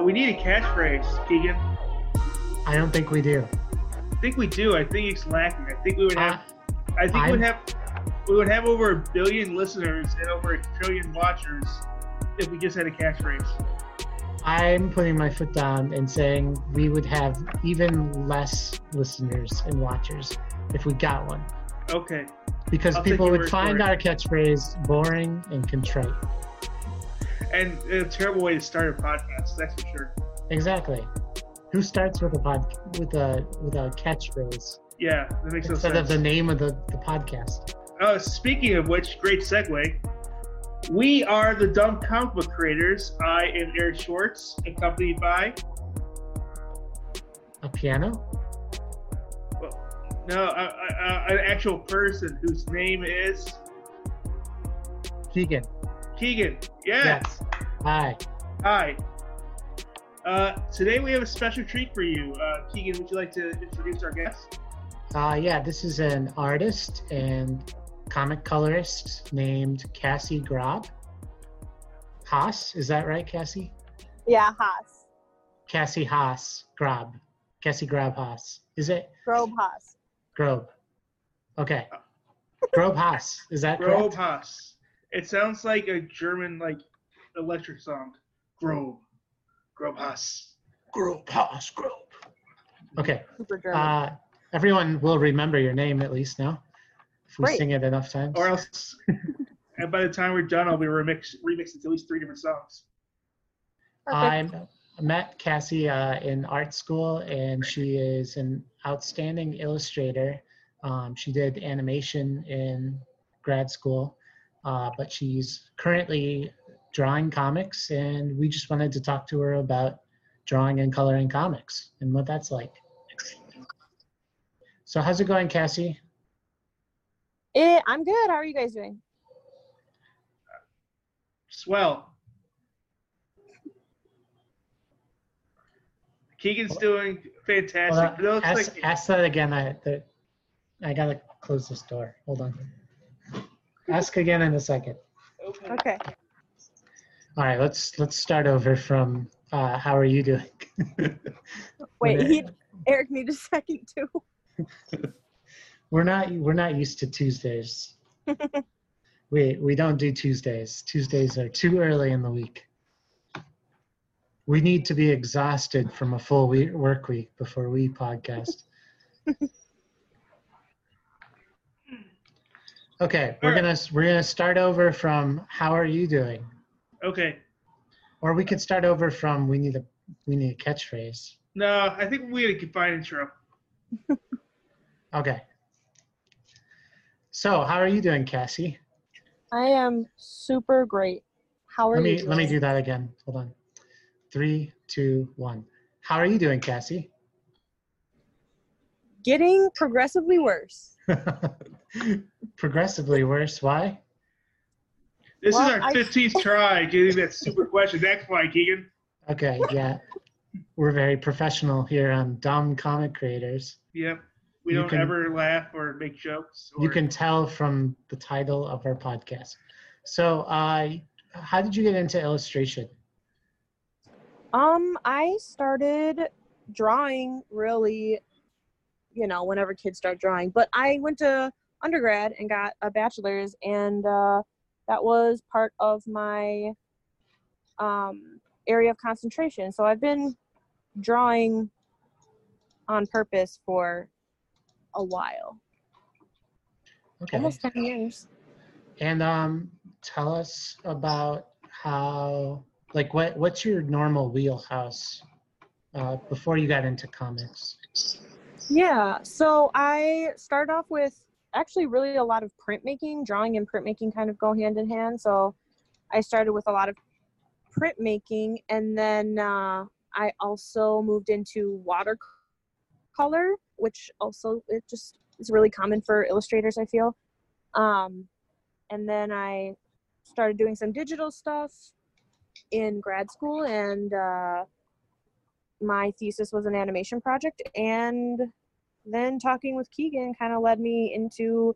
Uh, we need a catchphrase, Keegan. I don't think we do. I think we do. I think it's lacking. I think we would have. Uh, I think we I'm- would have. We would have over a billion listeners and over a trillion watchers if we just had a catchphrase. I'm putting my foot down and saying we would have even less listeners and watchers if we got one. Okay. Because I'll people would find our catchphrase boring and contrite. And a terrible way to start a podcast. That's for sure. Exactly. Who starts with a pod with a with a catchphrase Yeah, that makes no instead sense. of the name of the, the podcast? Uh, speaking of which, great segue. We are the Dumb Comic Book Creators. I am Eric Schwartz, accompanied by A piano? no, uh, uh, an actual person whose name is Keegan. Keegan. Yeah. Yes. Hi. Hi. Uh, today we have a special treat for you. Uh, Keegan, would you like to introduce our guest? Uh, yeah, this is an artist and comic colorist named Cassie Grob. Haas, is that right, Cassie? Yeah, Haas. Cassie Haas Grob. Cassie Grob Haas. Is it Grobe Haas. Grob? Okay. Grob Haas. Is that Grobe correct? Haas. It sounds like a German like electric song. Grobe. Grobe Haas. Grob Haas. Grob. Okay. Super German. Uh, everyone will remember your name at least now. If we Great. sing it enough times. Or else, and by the time we're done, I'll be remix remixed to at least three different songs. Perfect. I met Cassie uh, in art school, and she is an outstanding illustrator. Um, she did animation in grad school, uh, but she's currently drawing comics, and we just wanted to talk to her about drawing and coloring comics and what that's like. So, how's it going, Cassie? Eh, I'm good. How are you guys doing? Swell. Keegan's doing fantastic. Hold on. Ask, like- ask that again. I, the, I gotta close this door. Hold on. Ask again in a second. Okay. All right, let's let's start over from uh, how are you doing? Wait, he, Eric need a second too. we're not we're not used to Tuesdays. we we don't do Tuesdays. Tuesdays are too early in the week. We need to be exhausted from a full week, work week before we podcast. Okay, we're Alright. gonna we're gonna start over from how are you doing? okay. Or we could start over from we need a we need a catchphrase. No, I think we had a confined intro. Okay. So, how are you doing, Cassie? I am super great. How are you? Let me you? let me do that again. Hold on. Three, two, one. How are you doing, Cassie? Getting progressively worse. Progressively worse. Why? This Well, is our I- 15th try getting that super question. That's why, Keegan. Okay, yeah. We're very professional here on Dumb Comic Creators. Yep. We You don't can- ever laugh or make jokes. Or, You can tell from the title of our podcast. So, uh, how did you get into illustration? Um, I started drawing really, you know, whenever kids start drawing. But I went to undergrad and got a bachelor's, and uh, that was part of my um, area of concentration. So I've been drawing on purpose for a while, Okay. almost ten years. And um, tell us about how, like, what what's your normal wheelhouse uh, before you got into comics? Yeah, so I started off with actually really a lot of printmaking. Drawing and printmaking kind of go hand in hand. So I started with a lot of printmaking, and then uh, I also moved into watercolor, which also it just is really common for illustrators. I feel. Um, and then I started doing some digital stuff in grad school, and uh, my thesis was an animation project, and then talking with Keegan kind of led me into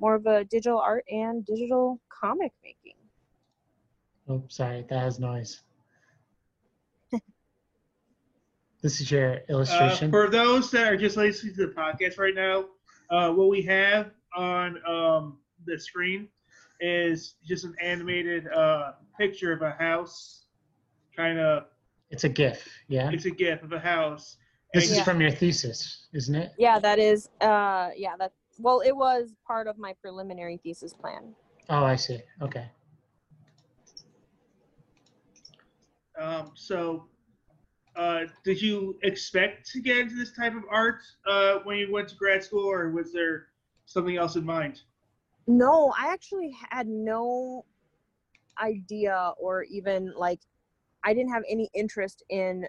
more of a digital art and digital comic making. Oh, sorry, that has noise. This is your Uh, illustration. for those that are just listening to the podcast right now, uh, what we have on um, the screen is just an animated uh, picture of a house. Kind of, it's a GIF. Yeah. it's a GIF of a house. This And is Yeah. from your thesis, isn't it? Yeah, that is. Uh, yeah, that. Well, it was part of my preliminary thesis plan. Oh, I see. Okay. Um, so, uh, did you expect to get into this type of art uh, when you went to grad school, or was there something else in mind? No, I actually had no idea or even like I didn't have any interest in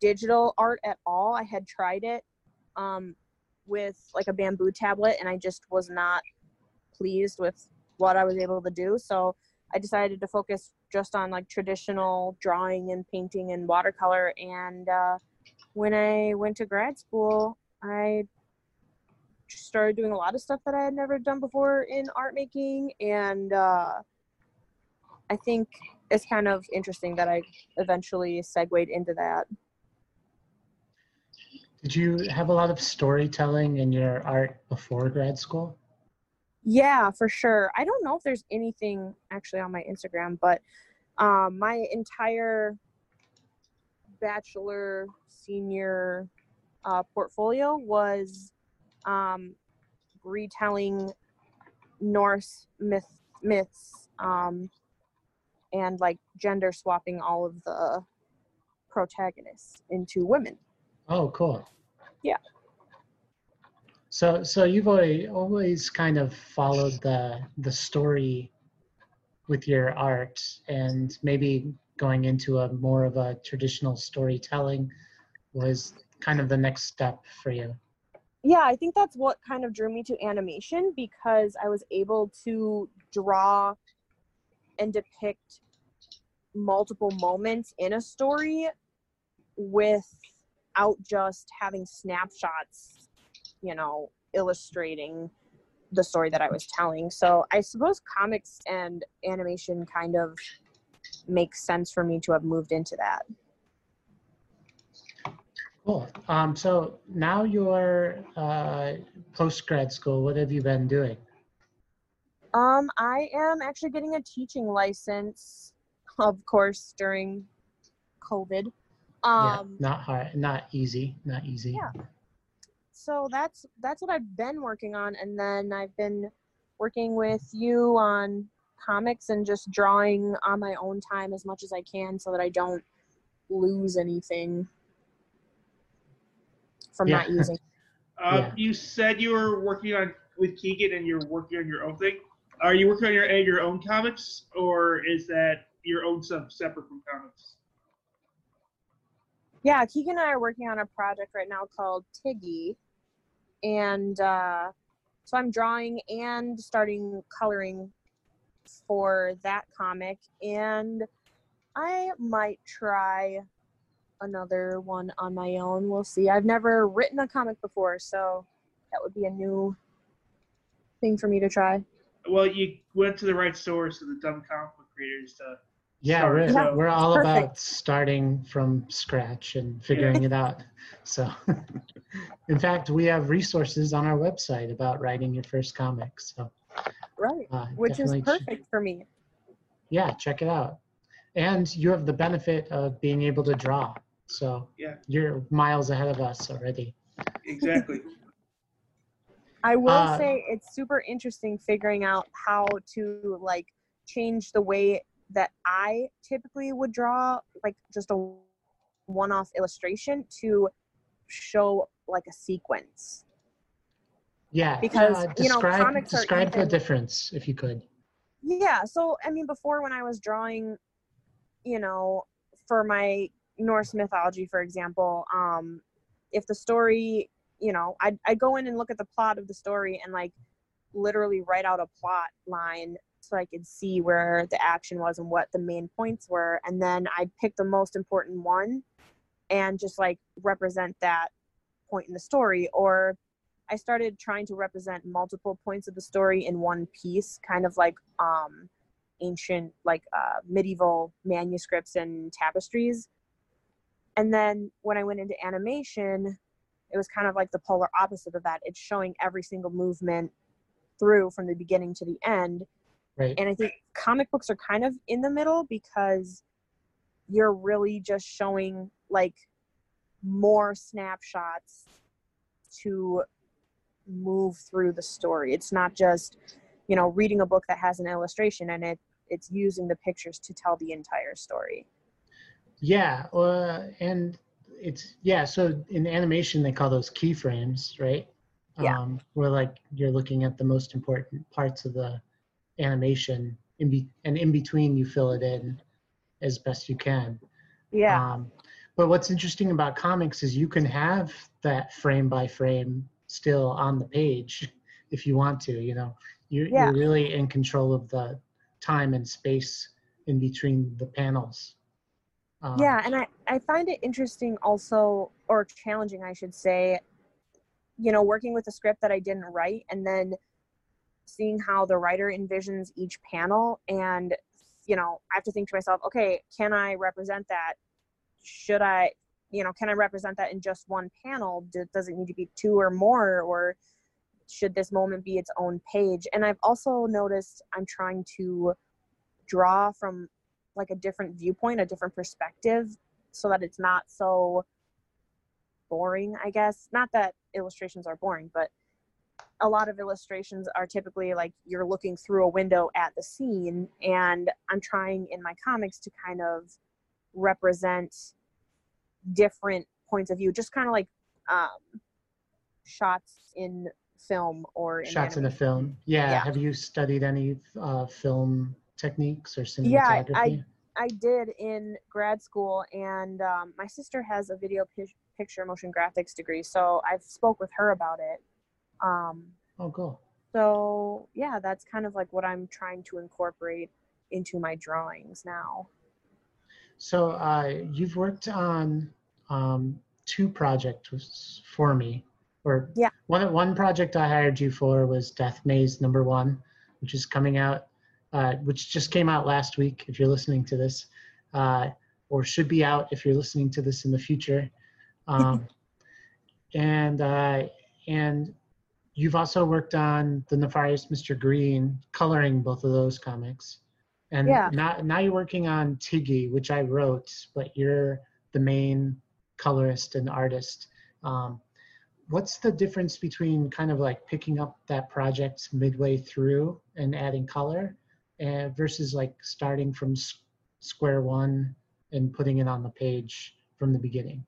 digital art at all. I had tried it um, with like a bamboo tablet and I just was not pleased with what I was able to do. So I decided to focus just on like traditional drawing and painting and watercolor. And uh, when I went to grad school, I started doing a lot of stuff that I had never done before in art making. And uh, I think it's kind of interesting that I eventually segued into that. Did you have a lot of storytelling in your art before grad school? Yeah, for sure. I don't know if there's anything actually on my Instagram, but um, my entire bachelor, senior uh, portfolio was um, retelling Norse myth myths um, and like gender swapping all of the protagonists into women. Oh, cool. Yeah. So, so you've always always kind of followed the the story with your art, and maybe going into a more of a traditional storytelling was kind of the next step for you. yeah i think that's what kind of drew me to animation because i was able to draw and depict multiple moments in a story without just having snapshots you know illustrating the story that i was telling so i suppose comics and animation kind of makes sense for me to have moved into that Cool. Um, so now you're uh, post grad school. What have you been doing? Um, I am actually getting a teaching license, of course, during COVID. Yeah, Um, not hard, not easy, not easy. Yeah. so that's that's what I've been working on, and then I've been working with you on comics and just drawing on my own time as much as I can, so that I don't lose anything from Yeah. not using. Uh, Yeah. You said you were working on with Keegan and you're working on your own thing. Are you working on your your own comics, or is that your own stuff separate from comics? Yeah, Keegan and I are working on a project right now called Tiggy. And uh, so I'm drawing and starting coloring for that comic. And I might try another one on my own. We'll see. I've never written a comic before, so that would be a new thing for me to try. Well, you went to the right source of the dumb comic creators to. Yeah, start, we're, so- we're all Perfect. about starting from scratch and figuring it out. So, in fact, we have resources on our website about writing your first comic. So, Right. uh, Which is definitely ch- perfect for me. yeah, check it out. And you have the benefit of being able to draw. So, Yeah. you're miles ahead of us already. Exactly. I will Uh, say it's super interesting figuring out how to like change the way that I typically would draw like just a one-off illustration to show like a sequence. Yeah. Because, uh, you know, describe, comics are describe the difference if you could. Yeah, so I mean before when I was drawing, you know, for my Norse mythology for example, um if the story, you know, I'd I'd go in and look at the plot of the story and like literally write out a plot line so I could see where the action was and what the main points were and then I'd pick the most important one and just like represent that point in the story or I started trying to represent multiple points of the story in one piece, kind of like um, ancient, like uh, medieval manuscripts and tapestries. And then when I went into animation, it was kind of like the polar opposite of that. It's showing every single movement through from the beginning to the end. Right. And I think comic books are kind of in the middle because you're really just showing like more snapshots to move through the story. It's not just, you know, reading a book that has an illustration and it it's using the pictures to tell the entire story. Yeah, uh, and it's yeah. So in animation, they call those keyframes, right? Yeah. Um, where like you're looking at the most important parts of the animation, in be- and in between you fill it in as best you can. Yeah. Um, but what's interesting about comics is you can have that frame by frame still on the page if you want to. You know, you're, Yeah. you're really in control of the time and space in between the panels. Um, yeah and I, I find it interesting also or challenging i should say you know working with a script that i didn't write and then seeing how the writer envisions each panel and you know i have to think to myself okay can i represent that? Should i you know can i represent that in just one panel? Do, does it need to be two or more or should this moment be its own page? And i've also noticed i'm trying to draw from like a different viewpoint, a different perspective, so that it's not so boring, I guess. Not that illustrations are boring, but a lot of illustrations are typically like you're looking through a window at the scene, and I'm trying in my comics to kind of represent different points of view, just kind of like um, shots in film or in shots in a film. Yeah. Yeah. Have you studied any uh, film techniques or cinematography Yeah, I-? I did in grad school, and um, my sister has a video pi- picture motion graphics degree, so I've spoke with her about it. Um, oh, cool. so yeah, that's kind of like what I'm trying to incorporate into my drawings now. So uh, you've worked on um, two projects for me, or Yeah. One one project I hired you for was Death Maze Number One, which is coming out, uh, which just came out last week. If you're listening to this, uh, or should be out if you're listening to this in the future, um, and uh, and you've also worked on the Nefarious Mr. Green, coloring both of those comics. And Yeah. now, now you're working on Tiggy, which I wrote, but you're the main colorist and artist. Um, what's the difference between kind of like picking up that project midway through and adding color uh, versus like starting from s- square one and putting it on the page from the beginning?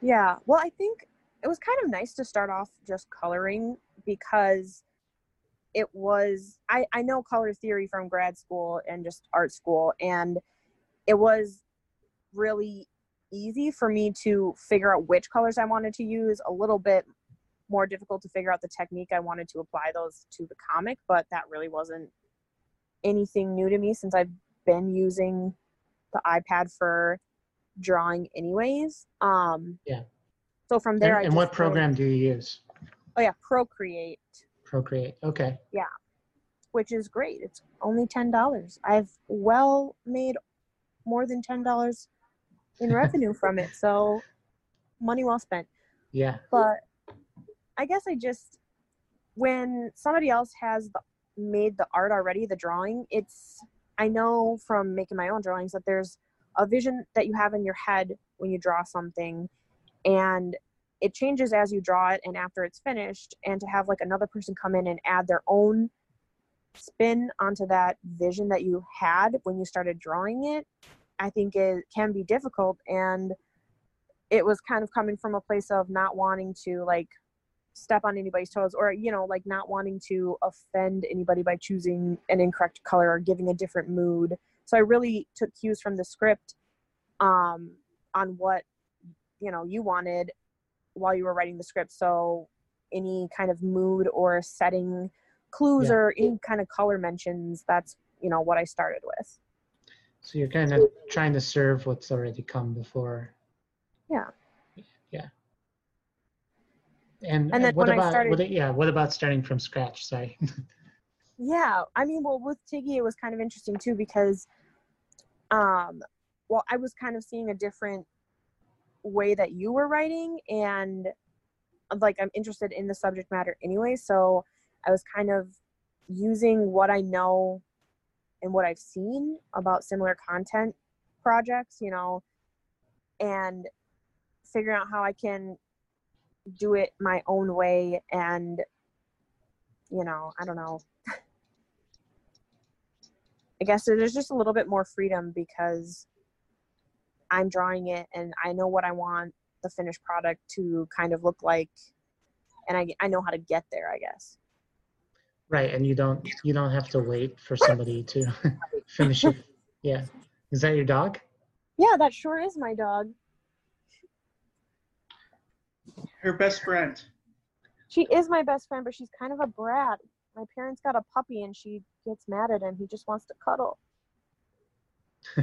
Yeah, well, I think it was kind of nice to start off just coloring because it was I, I know color theory from grad school and just art school and it was really easy for me to figure out which colors I wanted to use a little bit more difficult to figure out the technique I wanted to apply those to the comic but that really wasn't anything new to me since I've been using the iPad for drawing anyways um Yeah. So from there and I and what program do you use? oh yeah procreate Procreate. Okay. Yeah, which is great it's only ten dollars i've well made more than ten dollars in revenue from it so money well spent Yeah. but i guess i just when somebody else has the, made the art already the drawing it's i know from making my own drawings that there's a vision that you have in your head when you draw something and it changes as you draw it and after it's finished and to have like another person come in and add their own spin onto that vision that you had when you started drawing it i think it can be difficult and it was kind of coming from a place of not wanting to like step on anybody's toes or you know like not wanting to offend anybody by choosing an incorrect color or giving a different mood. So i really took cues from the script um on what you know you wanted while you were writing the script so any kind of mood or setting clues Yeah. or any kind of color mentions that's you know what i started with So you're kind of trying to serve what's already come before. Yeah. Yeah. And, And then what about started- what, yeah? What about starting from scratch? Sorry. Yeah, I mean, well, with Tiggy, it was kind of interesting too because, um, well, I was kind of seeing a different way that you were writing and like I'm interested in the subject matter anyway, so I was kind of using what I know and what I've seen about similar content projects, you know, and figuring out how I can do it my own way and you know, I don't know. I guess there's just a little bit more freedom because I'm drawing it and I know what I want the finished product to kind of look like and I, I know how to get there, I guess. Right, and you don't you don't have to wait for somebody to finish it. Yeah. Is that your dog? Yeah, that sure is my dog. Her best friend. She is my best friend, but she's kind of a brat. My parents got a puppy and she gets mad at him. He just wants to cuddle.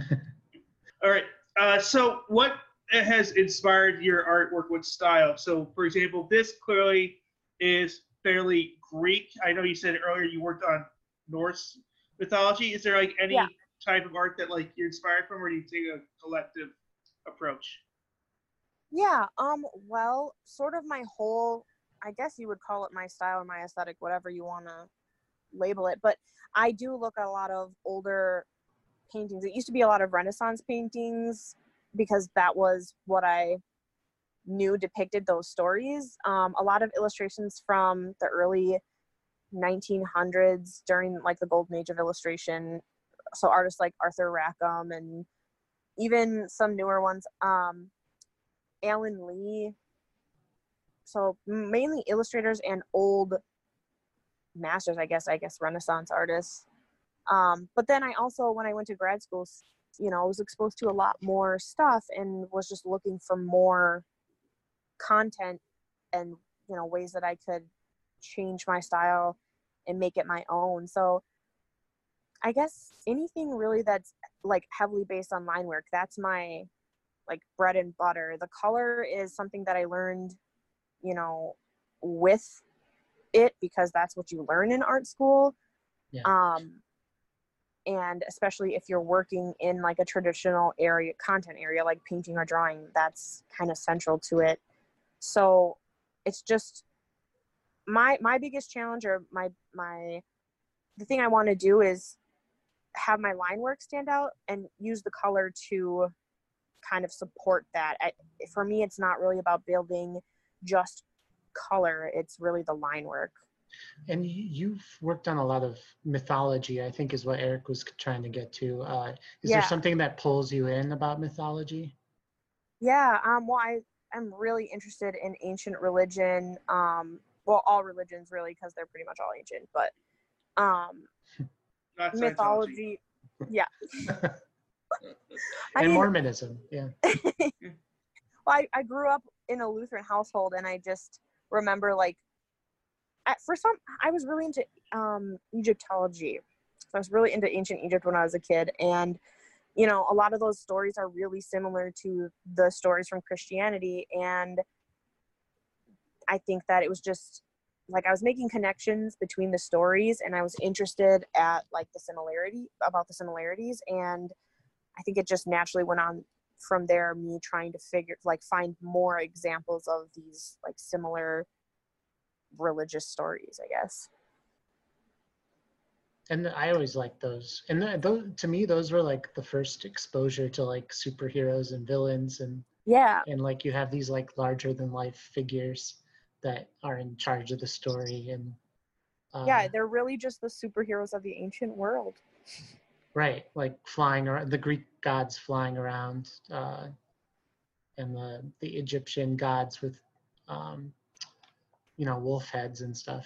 All right. Uh, so, what has inspired your artwork? What style? So, for example, this clearly is fairly Greek. I know you said earlier you worked on Norse mythology. Is there like any Yeah. type of art that like you're inspired from, or do you take a collective approach? Yeah, um, well, sort of my whole, I guess you would call it my style or my aesthetic, whatever you want to label it. But I do look at a lot of older paintings. It used to be a lot of Renaissance paintings because that was what I knew depicted those stories. Um, a lot of illustrations from the early 1900s during like the golden age of illustration. So artists like Arthur Rackham and even some newer ones. Um, Alan Lee. So mainly illustrators and old masters, I guess. I guess Renaissance artists. Um, but then I also, when I went to grad school, you know, I was exposed to a lot more stuff and was just looking for more content and you know ways that I could change my style and make it my own. So I guess anything really that's like heavily based on line work. That's my like bread and butter. The color is something that I learned, you know, with it because that's what you learn in art school. Yeah. Um, and especially if you're working in like a traditional area, content area like painting or drawing, that's kind of central to it. So it's just my my biggest challenge or my my the thing I want to do is have my line work stand out and use the color to kind of support that. I, for me, it's not really about building just color. It's really the line work. And you've worked on a lot of mythology, I think is what Eric was trying to get to. Uh, is Yeah. there something that pulls you in about mythology? Yeah. Um. Well, I am really interested in ancient religion. Um. Well, all religions really, because they're pretty much all ancient. But, um, mythology. Yeah. I and mean, Mormonism, yeah. well, I, I grew up in a Lutheran household, and I just remember like, at for some, I was really into um, Egyptology. So I was really into ancient Egypt when I was a kid, and you know, a lot of those stories are really similar to the stories from Christianity, and I think that it was just like I was making connections between the stories, and I was interested at like the similarity about the similarities, and I think it just naturally went on from there me trying to figure like find more examples of these like similar religious stories i guess. And I always liked those. And th- those, to me, those were like the first exposure to like superheroes and villains and yeah. and like you have these like larger than life figures that are in charge of the story and uh, yeah they're really just the superheroes of the ancient world. Right like flying around the greek gods flying around uh and the the egyptian gods with um you know wolf heads and stuff.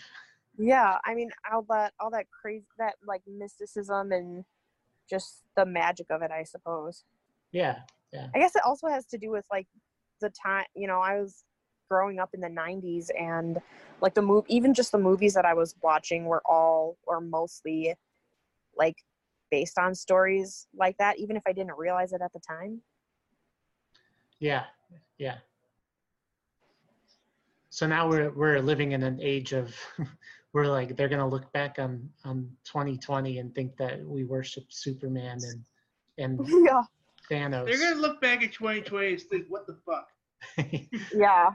Yeah i mean all that all that crazy that like mysticism and just the magic of it i suppose. Yeah. yeah. I guess it also has to do with like the time you know i was growing up in the 90s and like the move even just the movies that i was watching were all or mostly like based on stories like that even if i didn't realize it at the time. Yeah yeah so now we're we're living in an age of we're like they're gonna look back on on 2020 and think that we worship superman and and yeah thanos They're gonna look back at 2020 and think, "What the fuck?" Yeah.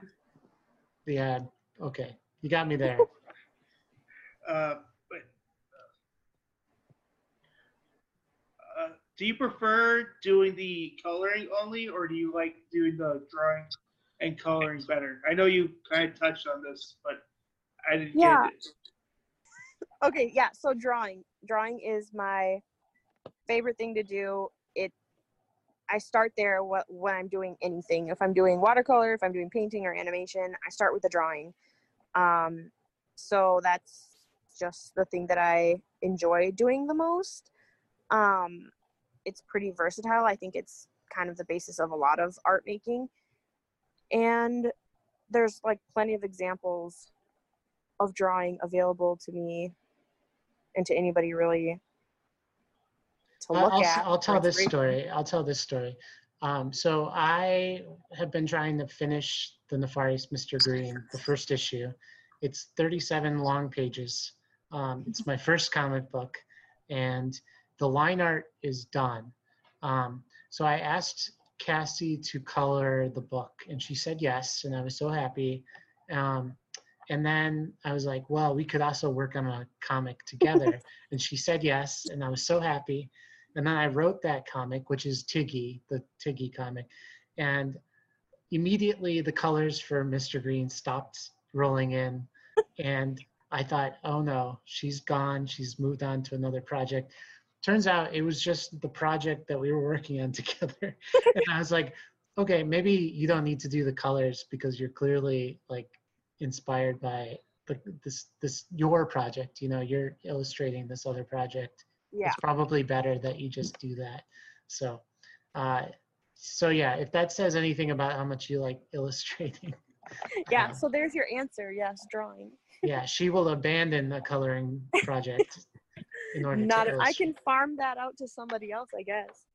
yeah. Okay. You got me there. Uh, but uh, do you prefer doing the coloring only, or do you like doing the drawing and coloring better? I know you kind of touched on this, but I didn't Yeah. get it. Okay, yeah. So drawing, drawing is my favorite thing to do. It, I start there what when I'm doing anything. If I'm doing watercolor, if I'm doing painting or animation, I start with the drawing. Um, so that's just the thing that I enjoy doing the most. Um, it's pretty versatile. I think it's kind of the basis of a lot of art making, and there's like plenty of examples of drawing available to me and to anybody really to I'll, look I'll, at. I'll tell this inspiration. story. I'll tell this story. Um, so I have been trying to finish the Nefarious Mr. Green, the first issue. It's 37 long pages. Um, it's my first comic book, and the line art is done. Um, so I asked Cassie to color the book, and she said yes, and I was so happy. Um, and then I was like, well, we could also work on a comic together. and she said yes, and I was so happy. And then I wrote that comic, which is Tiggy, the Tiggy comic. And immediately the colors for Mr. Green stopped rolling in. And I thought, oh no, she's gone. She's moved on to another project. Turns out it was just the project that we were working on together. and I was like, okay, maybe you don't need to do the colors because you're clearly like inspired by the, this this your project. You know, you're illustrating this other project Yeah. it's probably better that you just do that. So, uh, so yeah, if that says anything about how much you like illustrating, Yeah. um, So there's your answer. Yes, drawing. yeah, she will abandon the coloring project in order Not. to I can farm that out to somebody else, I guess.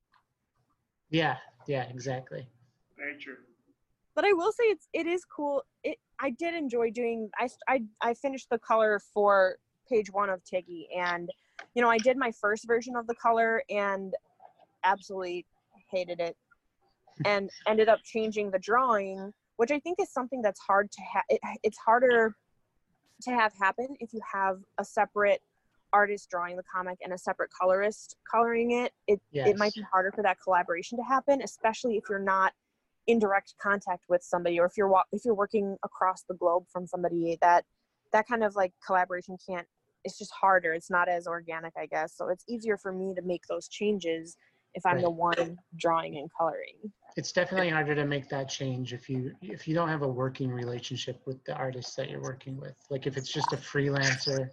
Yeah, yeah, exactly. Very true. But I will say it's it is cool. It I did enjoy doing. I I I finished the color for page one of Tiggy, and you know I did my first version of the color and absolutely hated it, and ended up changing the drawing, which I think is something that's hard to have. It, it's harder to have happen if you have a separate artist drawing the comic and a separate colorist coloring it. It it might be harder for that collaboration to happen, especially if you're not in direct contact with somebody or if you're if you're working across the globe from somebody that that kind of like collaboration can't it's just harder it's not as organic i guess so it's easier for me to make those changes if i'm the one drawing and coloring It's definitely harder to make that change if you if you don't have a working relationship with the artist that you're working with. Like if it's just a freelancer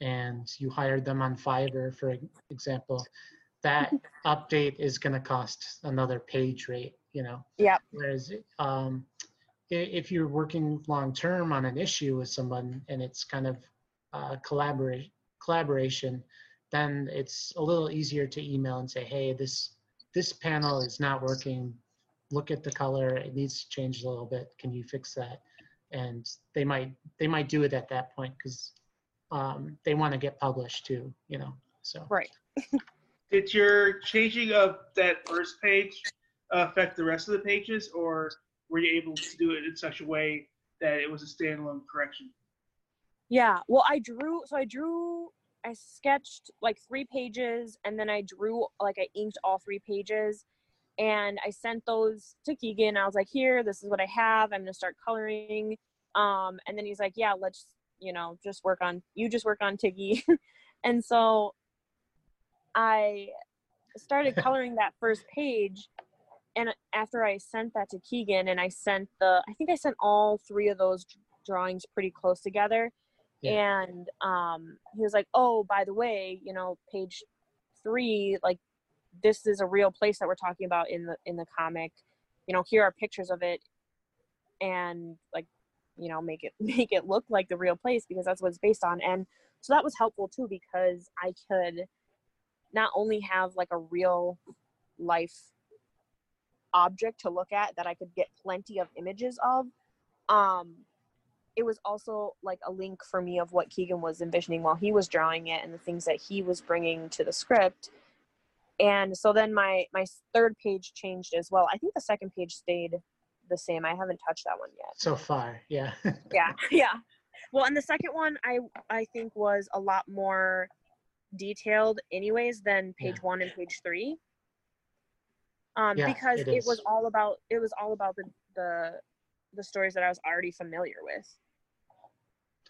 and you hired them on Fiverr, for example, that update is going to cost another page rate, you know. Yeah. Whereas um, if you're working long term on an issue with someone and it's kind of uh, collaborate collaboration, then it's a little easier to email and say, hey, this this panel is not working. Look at the color; it needs to change a little bit. Can you fix that? And they might they might do it at that point because um, they want to get published too, you know. So right Did your changing of that first page affect the rest of the pages, or were you able to do it in such a way that it was a standalone correction? yeah well i drew so i drew i sketched like three pages and then i drew like i inked all three pages and i sent those to keegan i was like here this is what i have i'm gonna start coloring um and then he's like yeah let's you know just work on you just work on tiggy. And so i started coloring that first page and after i sent that to keegan and i sent the i think i sent all three of those drawings pretty close together. Yeah. and um he was like oh by the way you know page three like this is a real place that we're talking about in the in the comic. You know here are pictures of it. And like you know make it make it look like the real place because that's what it's based on and so that was helpful too because i could not only have like a real life object to look at that i could get plenty of images of um it was also like a link for me of what keegan was envisioning while he was drawing it and the things that he was bringing to the script and so then my my third page changed as well. I think the second page stayed the same. I haven't touched that one yet. So far, yeah. yeah yeah. Well and the second one i i think was a lot more detailed anyways than page one and page three. Um Yeah, because it it, was all about it was all about the the the stories that i was already familiar with.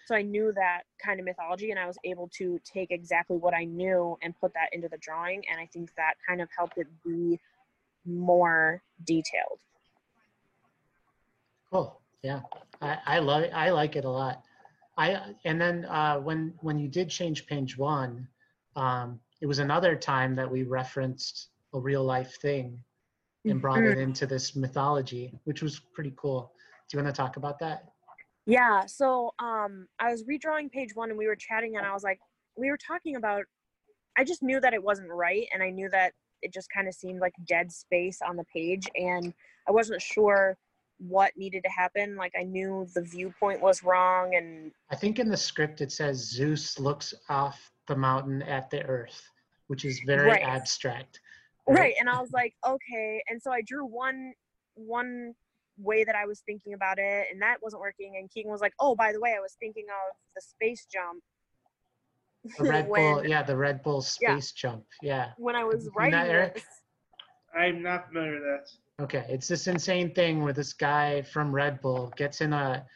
So i knew that kind of mythology and i was able to take exactly what i knew and put that into the drawing. And i think that kind of helped it be more detailed Cool. Yeah, I, I love it. I like it a lot. I and then uh, when when you did change page one, um, it was another time that we referenced a real life thing and brought it into this mythology, which was pretty cool. Do you want to talk about that? Yeah, so um I was redrawing page 1 and we were chatting and I was like we were talking about I just knew that it wasn't right and I knew that it just kind of seemed like dead space on the page and I wasn't sure what needed to happen like I knew the viewpoint was wrong and I think in the script it says Zeus looks off the mountain at the earth, which is very Right. abstract. right right, and I was like okay and so I drew one one way that I was thinking about it and that wasn't working and Keegan was like oh by the way I was thinking of the space jump The Red when- Bull, yeah, the Red Bull Yeah. space jump. Yeah. when I was seen writing that, this. I'm not familiar with that. Okay, it's this insane thing where this guy from Red Bull gets in a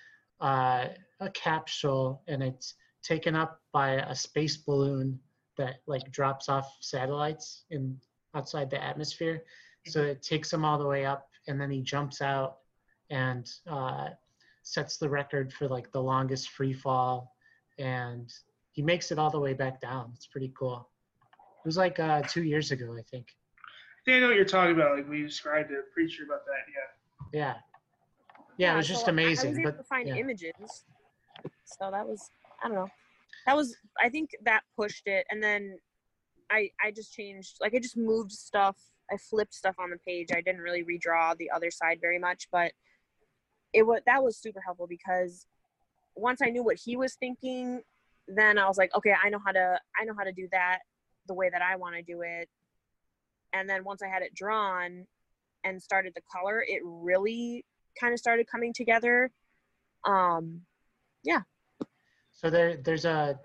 uh, a capsule and it's taken up by a space balloon that like drops off satellites in outside the atmosphere. So it takes him all the way up, and then he jumps out and uh, sets the record for like the longest free fall, and he makes it all the way back down. It's pretty cool. It was like uh, two years ago, I think. I I know what you're talking about. Like we described it, pretty sure about that. Yeah. Yeah. Yeah, it was just so I- amazing. I was able but to find yeah. images. So that was I don't know. That was I think that pushed it and then I I just changed like I just moved stuff. I flipped stuff on the page. I didn't really redraw the other side very much, but it was that was super helpful because once I knew what he was thinking, then I was like, okay, I know how to I know how to do that the way that I want to do it. And then once I had it drawn and started the color, it really kind of started coming together. Um, yeah So there, there's a,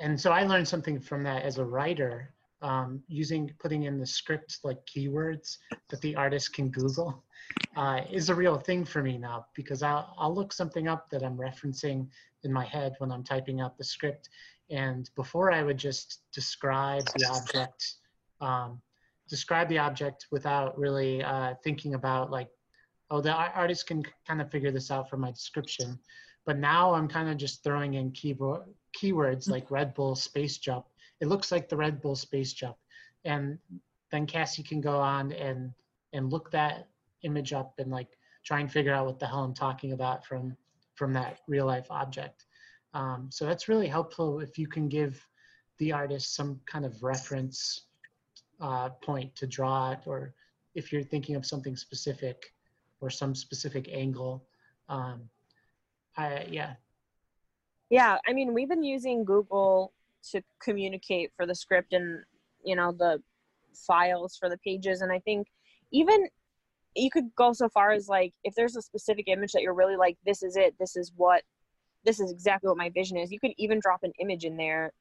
and so I learned something from that as a writer, um, using putting in the script like keywords that the artist can Google, uh, is a real thing for me now because I'll I'll look something up that I'm referencing in my head when I'm typing out the script, and before I would just describe the object, um, describe the object without really uh, thinking about like, oh, the artist can kind of figure this out from my description. But now I'm kind of just throwing in keyboard keywords like Red Bull space jump. It looks like the Red Bull space jump, and then Cassie can go on and and look that image up and like try and figure out what the hell I'm talking about from from that real life object. Um, so that's really helpful if you can give the artist some kind of reference uh, point to draw it, or if you're thinking of something specific or some specific angle. Um, I yeah, yeah, I mean, we've been using Google to communicate for the script and you know the files for the pages, and I think even you could go so far as like if there's a specific image that you're really like, this is it, this is what, this is exactly what my vision is. You could even drop an image in there,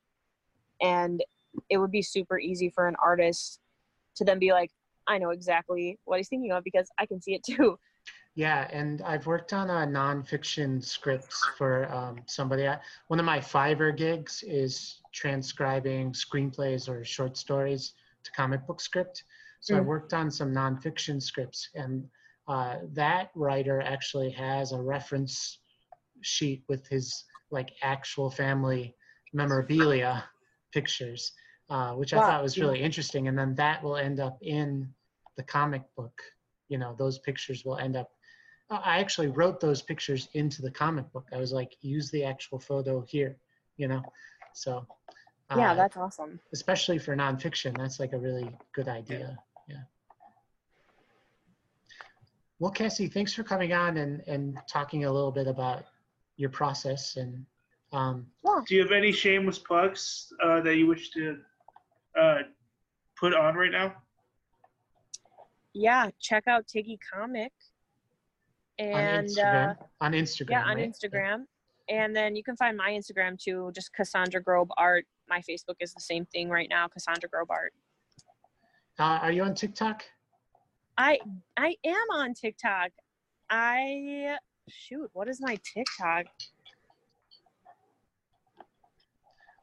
and it would be super easy for an artist to then be like, I know exactly what he's thinking of because I can see it too. Yeah, and I've worked on a nonfiction scripts for um, somebody. I, one of my Fiverr gigs is transcribing screenplays or short stories to comic book script. So I Mm. worked on some nonfiction scripts, and uh, that writer actually has a reference sheet with his like actual family memorabilia pictures, uh, which I Wow. thought was really interesting. And then that will end up in the comic book. You know, those pictures will end up uh, I actually wrote those pictures into the comic book. I was like, use the actual photo here, you know? So, uh, yeah, that's awesome. especially for nonfiction, that's like a really good idea. Yeah. Well, Cassie, thanks for coming on and, and talking a little bit about your process. And um, Do you have any shameless plugs uh, that you wish to uh, put on right now? yeah, check out Tiggy Comic. And on uh, Instagram. on Instagram. yeah, on right? Instagram. And then you can find my Instagram too, just Cassandra Grobe Art. My Facebook is the same thing right now, Cassandra Grobe Art. Uh, are you on TikTok? I I am on TikTok. I shoot, what is my TikTok?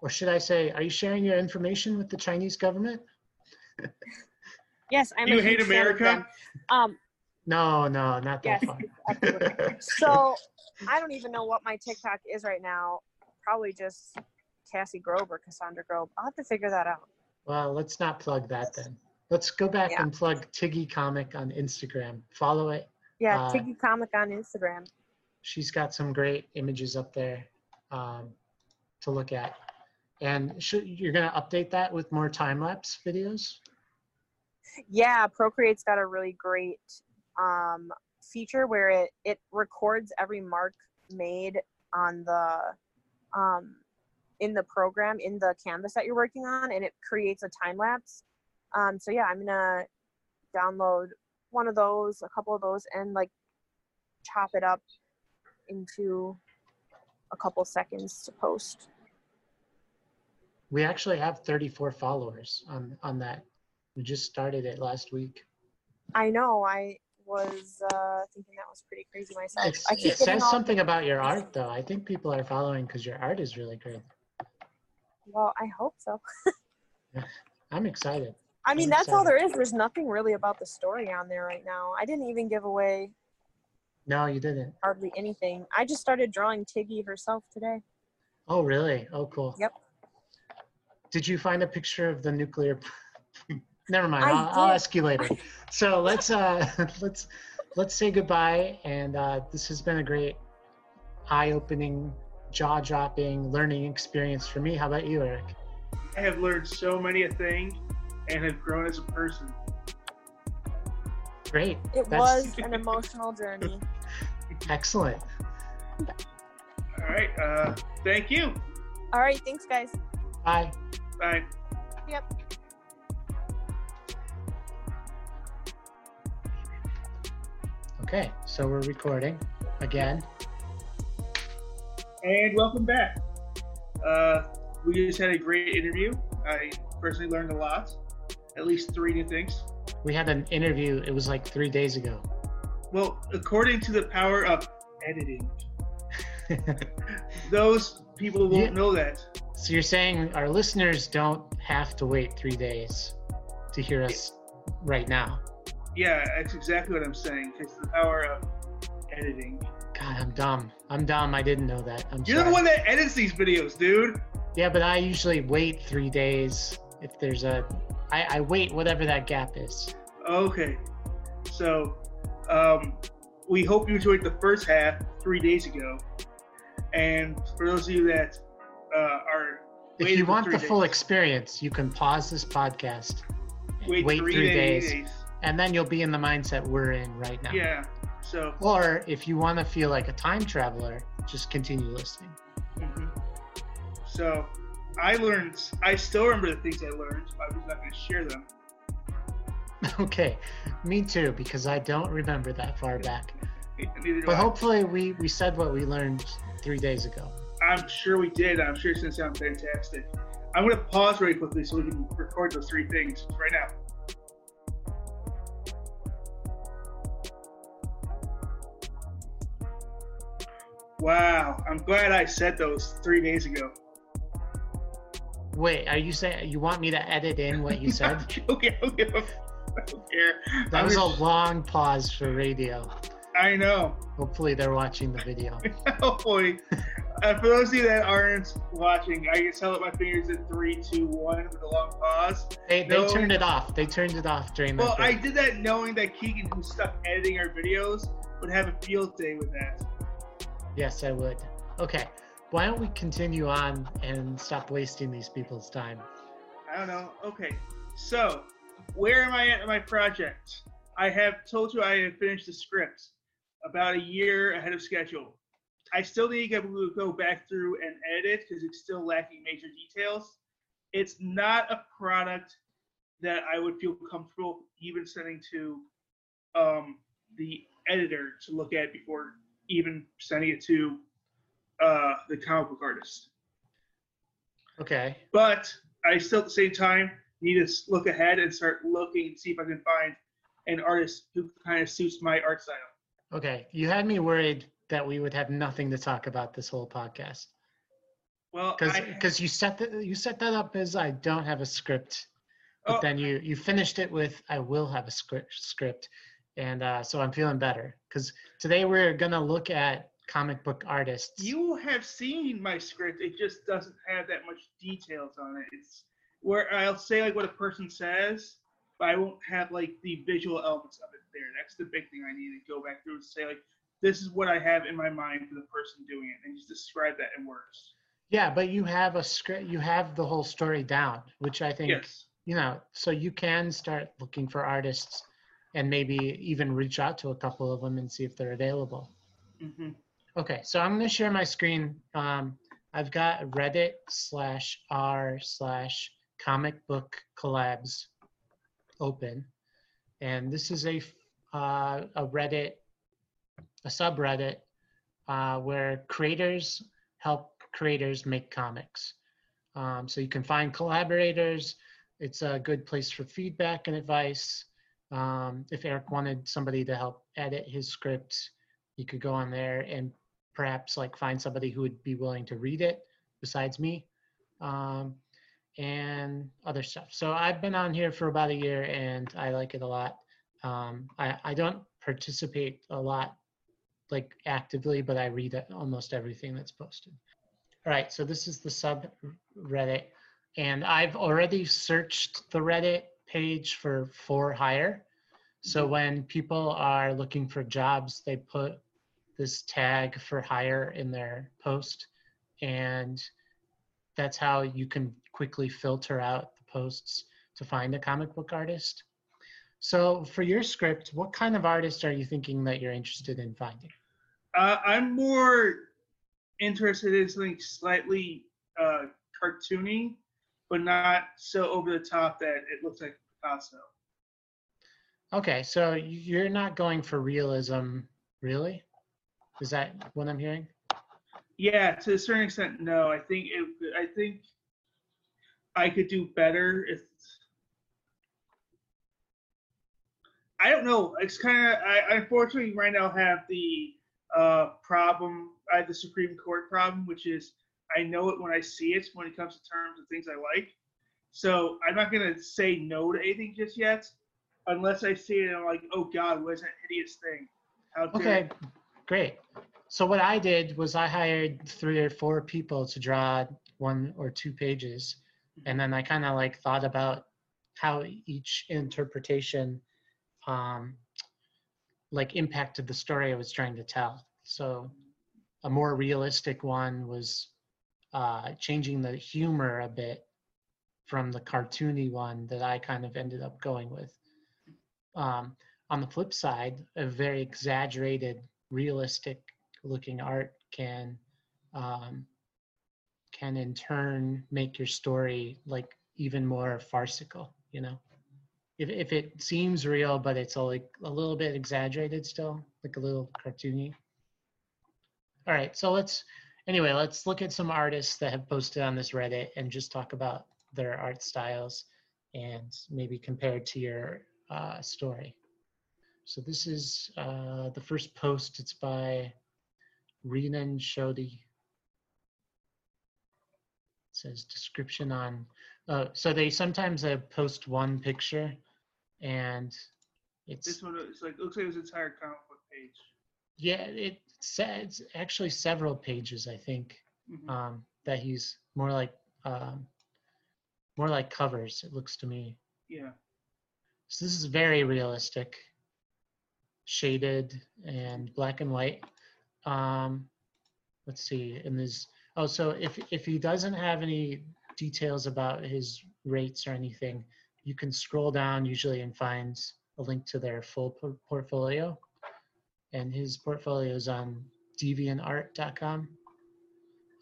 Or should I say, are you sharing your information with the Chinese government? Yes, I'm you a hate huge fan of America? Um, No, no, not that Yes. far. so I don't even know what my TikTok is right now. Probably just Cassie Grove or Cassandra Grove. I'll have to figure that out. well, let's not plug that then. Let's go back Yeah. and plug Tiggy Comic on Instagram. Follow it. Yeah, Uh, Tiggy Comic on Instagram. She's got some great images up there um, to look at. And should, you're going to update that with more time lapse videos? Yeah, Procreate's got a really great um, feature where it it records every mark made on the um, in the program in the canvas that you're working on, and it creates a time lapse. Um, so yeah, I'm gonna download one of those, a couple of those, and like chop it up into a couple seconds to post. We actually have 34 followers on, on that. We just started it last week. I know I was uh, thinking that was pretty crazy myself. It's, I keep it says all something about your art, though. I think people are following because your art is really great. well, I hope so. I'm excited. I mean, I'm that's all there is. There's nothing really about the story on there right now. I didn't even give away No, you didn't. hardly anything. I just started drawing Tiggy herself today. Oh, really? Oh, cool. Yep. Did you find a picture of the nuclear? Never mind. I I'll, I'll ask you later. So let's uh, let's let's say goodbye. And uh, this has been a great, eye-opening, jaw-dropping learning experience for me. How about you, Eric? I have learned so many a thing and have grown as a person. Great. It That's was an emotional journey. excellent. All right. Uh, thank you. All right, thanks, guys. Bye. Bye. Yep. Okay, so we're recording again. And welcome back. Uh, we just had a great interview. I personally learned a lot, at least three new things. We had an interview. It was like three days ago. Well, according to the power of editing, those people won't Yeah. know that. So you're saying our listeners don't have to wait three days to hear us right now? Yeah, that's exactly what I'm saying. It's the power of editing. God, I'm dumb. I'm dumb. I didn't know that. I'm You're sorry. the one that edits these videos, dude. Yeah, but I usually wait three days if there's a. I, I wait whatever that gap is. Okay. So, um, we hope you enjoyed the first half three days ago. And for those of you that uh, are If you want the full experience, you can pause this podcast, wait, wait three, three days. days. and then you'll be in the mindset we're in right now. Yeah. So, Or if you want to feel like a time traveler, just continue listening. mhm. so I learned. I still remember the things I learned. But I'm just not going to share them. Okay, me too, because I don't remember that far back. But hopefully, we we said what we learned three days ago. I'm sure we did. I'm sure it's going to sound fantastic. I'm going to pause really quickly so we can record those three things right now. Wow, I'm glad I said those three days ago. Wait, are you saying you want me to edit in what you said? okay, okay. I don't care. That I'm was a long pause for radio. I know. Hopefully, they're watching the video. Hopefully. uh, for those of you that aren't watching, I just held up my fingers in three, two, one with a long pause. They, they turned it off. They turned it off during that. Well, I did that knowing that Keegan, who's stuck editing our videos, would have a field day with that. Yes, I would. Okay, why don't we continue on and stop wasting these people's time? I don't know. Okay, so where am I at in my project? I have told you I have finished the script about a year ahead of schedule. I still need to go- back through and edit because it's still lacking major details. It's not a product that I would feel comfortable even sending to um, the editor to look at before even sending it to uh, the comic book artist. Okay. But I still at the same time need to look ahead and start looking and see if I can find an artist who kind of suits my art style. Okay. You had me worried that we would have nothing to talk about this whole podcast Well, because because you set that you set that up as I don't have a script, but Oh. then you you finished it with I will have a script script, and uh, so I'm feeling better because today we're gonna look at comic book artists. you have seen my script. It just doesn't have that much details on it. It's where I'll say like what a person says, but I won't have like the visual elements of it there. That's the big thing I need to go back through and say like this is what I have in my mind for the person doing it, and just describe that in words. Yeah, but you have a script. You have the whole story down, which I think Yes. you know. So you can start looking for artists, and maybe even reach out to a couple of them and see if they're available. hmm Okay, so I'm going to share my screen. Um, I've got Reddit slash r slash comic book collabs open, and this is a uh, a Reddit, a subreddit uh, where creators help creators make comics. Um, so you can find collaborators. It's a good place for feedback and advice. Um, if Eric wanted somebody to help edit his script, you could go on there and perhaps like find somebody who would be willing to read it besides me um, and other stuff so i've been on here for about a year and i like it a lot um, I, I don't participate a lot like actively but i read almost everything that's posted. All right so this is the subreddit and i've already searched the reddit page for for hire. So when people are looking for jobs they put this tag for hire in their post and that's how you can quickly filter out the posts to find a comic book artist so for your script what kind of artist are you thinking that you're interested in finding Uh, I'm more interested in something slightly uh, cartoony, but not so over the top that it looks like Picasso. okay so you're not going for realism really is that what i'm hearing Yeah, to a certain extent, no. I think it. I think I could do better if. I don't know. It's kind of. I I unfortunately right now have the uh, problem. I have the Supreme Court problem, which is I know it when I see it when it comes to terms of things I like. So I'm not gonna say no to anything just yet, unless I see it and I'm like, oh God, what is that hideous thing? How dare Okay, great. So what I did was I hired three or four people to draw one or two pages, and then I kind of like thought about how each interpretation, um, like impacted the story I was trying to tell. So a more realistic one was uh, changing the humor a bit from the cartoony one that I kind of ended up going with. Um, on the flip side, a very exaggerated, realistic looking art can um, can in turn make your story like even more farcical. You know, if if it seems real but it's a, like a little bit exaggerated still, like a little cartoony. All right, so let's anyway let's look at some artists that have posted on this Reddit and just talk about their art styles and maybe compared to your uh, story. So this is uh, the first post. It's by Renan Shodhi. It says description on. Uh, so they sometimes uh, post one picture, and it's This one it's like looks like his entire comic book page. yeah. It says actually several pages. I think Mhm. um, that he's more like um, more like covers. It looks to me. Yeah. So this is very realistic, shaded and black and white. Um, let's see, and there's oh, so if if he doesn't have any details about his rates or anything, you can scroll down usually and find a link to their full por- portfolio. And his portfolio is on deviantart.com,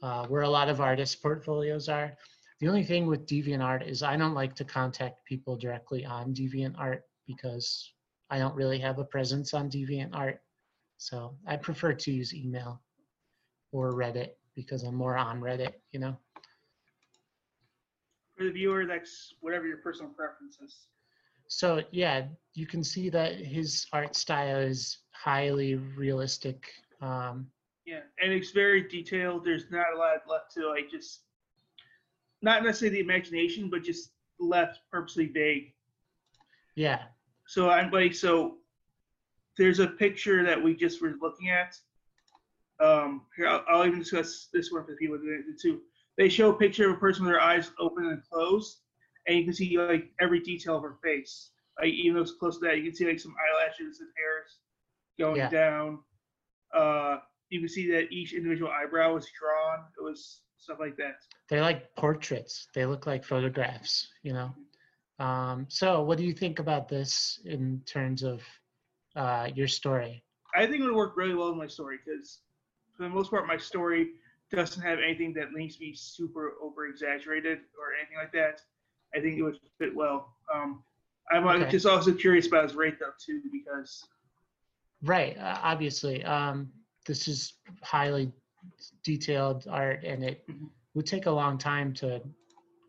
uh, where a lot of artists' portfolios are. The only thing with DeviantArt is I don't like to contact people directly on DeviantArt because I don't really have a presence on DeviantArt, so I prefer to use email or Reddit because I'm more on Reddit. You know. For the viewer, that's whatever your personal preference is. So yeah, you can see that his art style is highly realistic. Um, Yeah, and it's very detailed. There's not a lot left to like just not necessarily the imagination, but just left purposely vague. yeah, So I'm like, so there's a picture that we just were looking at. Um, here I'll, I'll even discuss this one for the people too. They show a picture of a person with their eyes open and closed, and you can see like every detail of her face. Like even though it's close to that, you can see like some eyelashes and hairs going Yeah. down. Uh, you can see that each individual eyebrow was drawn. It was stuff like that. they're like portraits. They look like photographs. You know. Um, so what do you think about this in terms of uh, your story? I think it would work really well in my story because, for the most part, my story doesn't have anything that needs to be super over exaggerated or anything like that. I think it would fit well. Um, I'm Okay. just also curious about his rate though too because Right. Uh, obviously, um, this is highly detailed art, and it Mhm. would take a long time to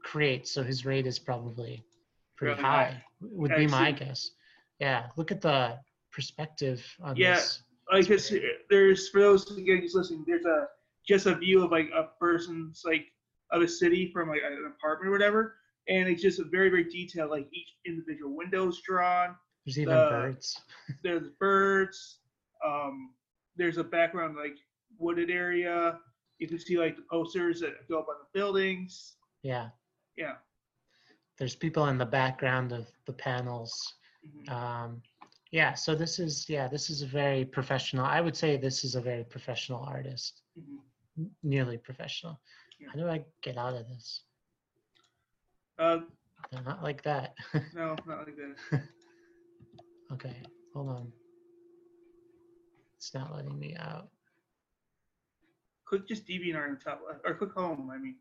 create. So his rate is probably pretty Really high. high. Would be my guess. Yeah. Look at the perspective on Yeah. this. like there's for those again just listening, there's a just a view of like a person's like of a city from like an apartment or whatever, and it's just a very very detailed like each individual window's drawn. There's even the- birds. there's birds. Um, there's a background like wooded area. You can see like the posters that go up on the buildings. Yeah. Yeah. There's people in the background of the panels. Mhm. Um, yeah. So this is yeah. This is a very professional. I would say this is a very professional artist. Mhm. Nearly professional. Yeah. How do I get out of this? Uh, not like that. no, not like that. okay, hold on. It's not letting me out. Click just DeviantArt in the top left, or click home. I mean,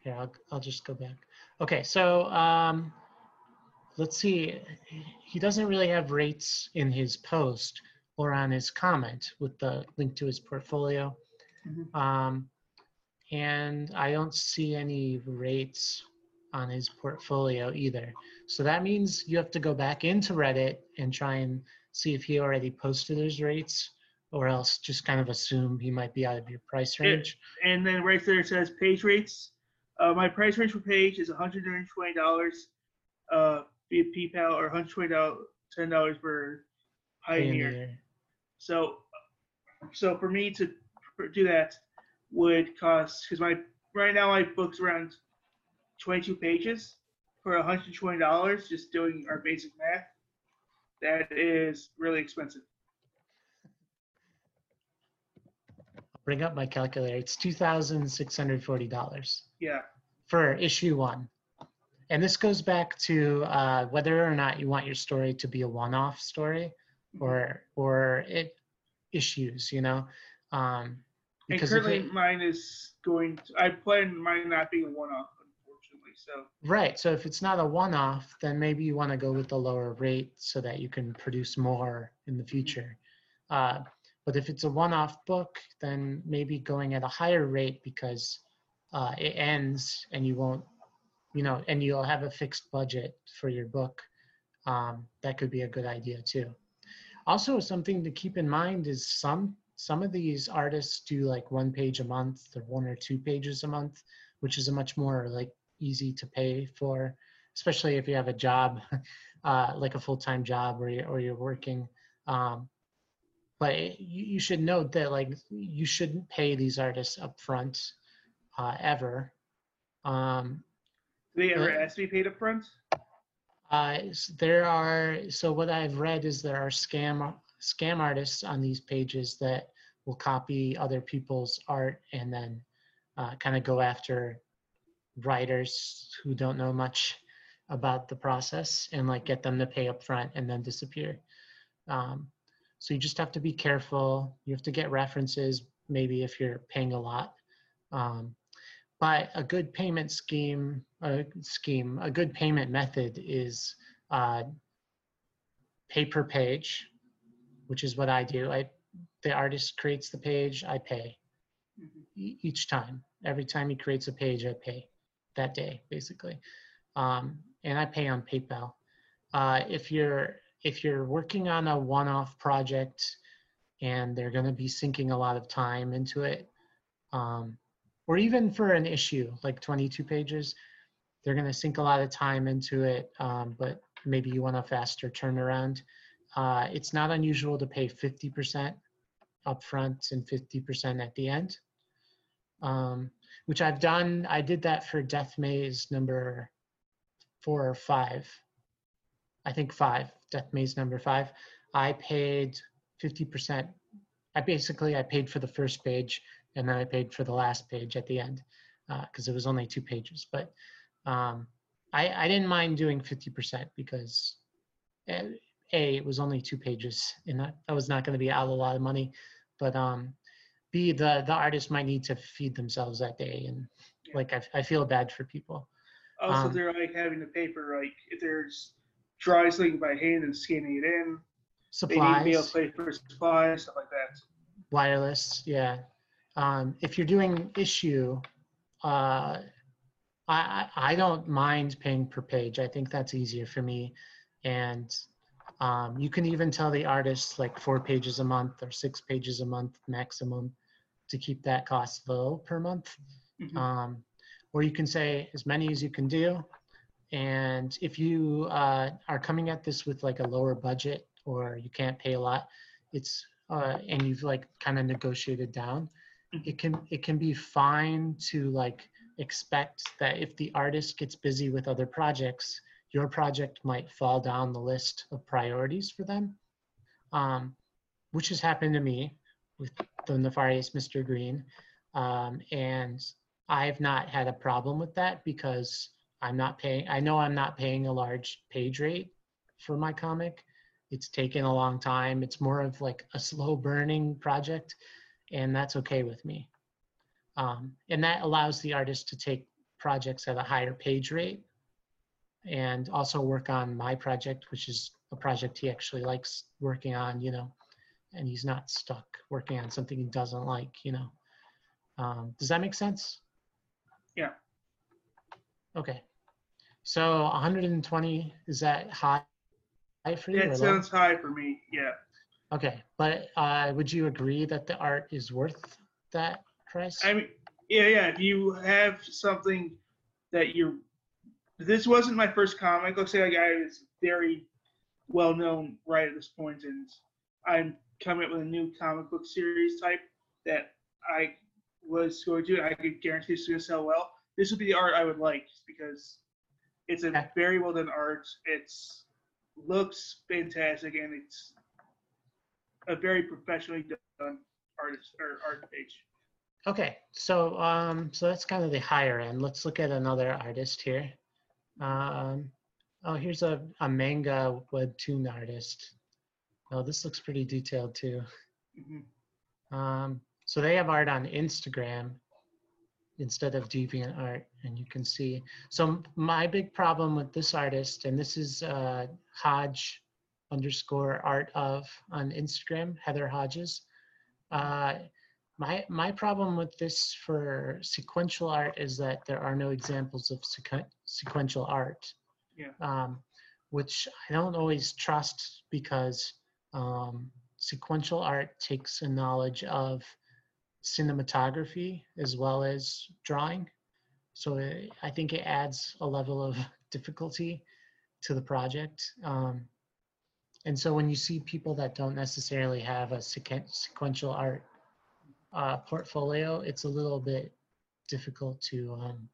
Here, I'll, I'll just go back. Okay, so um, let's see. He doesn't really have rates in his post or on his comment with the link to his portfolio. Mhm. Um, and I don't see any rates on his portfolio either. So that means you have to go back into Reddit and try and see if he already posted his rates or else just kind of assume he might be out of your price range. and then right there it says page rates. Uh, my price range for page is $120 uh, via PayPal or $120 ten dollars for Payoneer. Payoneer. So, so for me to do that would cost because my right now my book's around 22 pages for 120 dollars. Just doing our basic math, that is really expensive. bring up my calculator. It's two thousand six hundred forty dollars Yeah, for issue one, and this goes back to uh, whether or not you want your story to be a one-off story or or it issues. You know, um, and currently it, mine is going. To, I plan mine not being a one-off, unfortunately. So right, so if it's not a one-off, then maybe you want to go with the lower rate so that you can produce more in the future. Uh, but if it's a one-off book, then maybe going at a higher rate because uh, it ends and you won't, you know, and you'll have a fixed budget for your book. Um, that could be a good idea too. Also, something to keep in mind is some some of these artists do like one page a month or one or two pages a month, which is a much more like easy to pay for, especially if you have a job, uh, like a full-time job or you're, or you're working. Um, but it- you, you should note that like you shouldn't pay these artists upfront uh, ever. Um, do they ever ask to be paid up front? Uh, there are so what I've read is there are scam scam artists on these pages that will copy other people's art and then uh, kind of go after writers who don't know much about the process and like get them to pay up front and then disappear. Um, so you just have to be careful. You have to get references maybe if you're paying a lot. Um, but a good payment scheme, a scheme, a good payment method is uh, pay per page, which is what I do. I the artist creates the page, I pay Mhm. e- each time. Every time he creates a page, I pay that day, basically, um, and I pay on PayPal. Uh, if you're if you're working on a one-off project and they're going to be sinking a lot of time into it, um, or even for an issue like 22 pages, they're going to sink a lot of time into it, um, but maybe you want a faster turnaround. Uh, it's not unusual to pay 50% upfront and 50% at the end, um, which I've done. I did that for Death Maze number four or five. I think five, Death Maze number five. I paid 50%. I basically, I paid for the first page and then I paid for the last page at the end because it was only two pages. But um, I, I didn't mind doing 50% because uh, A, it was only two pages and that, that was not going to be out a lot of money. But um, B, the, the artist might need to feed themselves that day. And Yeah. like, I, I feel bad for people. Also, Um, they're like having the paper, like if there's drawing something by hand and scanning it in, they need Supplies, paper supplies, stuff like that. wireless, yeah. Um, if you're doing issue, uh, I, I don't mind paying per page. I think that's easier for me. And um, you can even tell the artist like four pages a month or six pages a month maximum to keep that cost low per month. Mhm. Um, or you can say as many as you can do. And if you uh, are coming at this with like a lower budget or you can't pay a lot, it's uh, and you've like kind of negotiated down, it can it can be fine to like expect that if the artist gets busy with other projects, your project might fall down the list of priorities for them, um, which has happened to me with the nefarious Mr. Green. Um, and I've not had a problem with that because I'm not paying, I know I'm not paying a large page rate for my comic. It's taken a long time. It's more of like a slow burning project, and that's okay with me. Um, and that allows the artist to take projects at a higher page rate and also work on my project, which is a project he actually likes working on, you know, and he's not stuck working on something he doesn't like, you know. Um, does that make sense? Yeah. Okay. So 120, is that high for you? That low? sounds high for me. Yeah. Okay, but uh, would you agree that the art is worth that price? I mean, yeah, yeah. If you have something that you're, this wasn't my first comic. Let's say like I was very well known right at this point, and I'm coming up with a new comic book series type that I was going to. do. I could guarantee it's going to sell well. This would be the art I would like because it's a very well done art. It's looks fantastic and it's a very professionally done artist or art page. Okay, so um, so that's kind of the higher end. Let's look at another artist here. Um, oh, here's a, a manga webtoon artist. Oh, this looks pretty detailed too. Mhm. Um, so they have art on Instagram instead of DeviantArt, and you can see. So my big problem with this artist, and this is uh, Hodge underscore art of on Instagram, Heather Hodges. Uh, my my problem with this for sequential art is that there are no examples of sequen- sequential art. Yeah. Um, which I don't always trust because um, sequential art takes a knowledge of cinematography as well as drawing. So it, I think it adds a level of difficulty to the project. Um, and so when you see people that don't necessarily have a sequen- sequential art uh, portfolio, it's a little bit difficult to, um,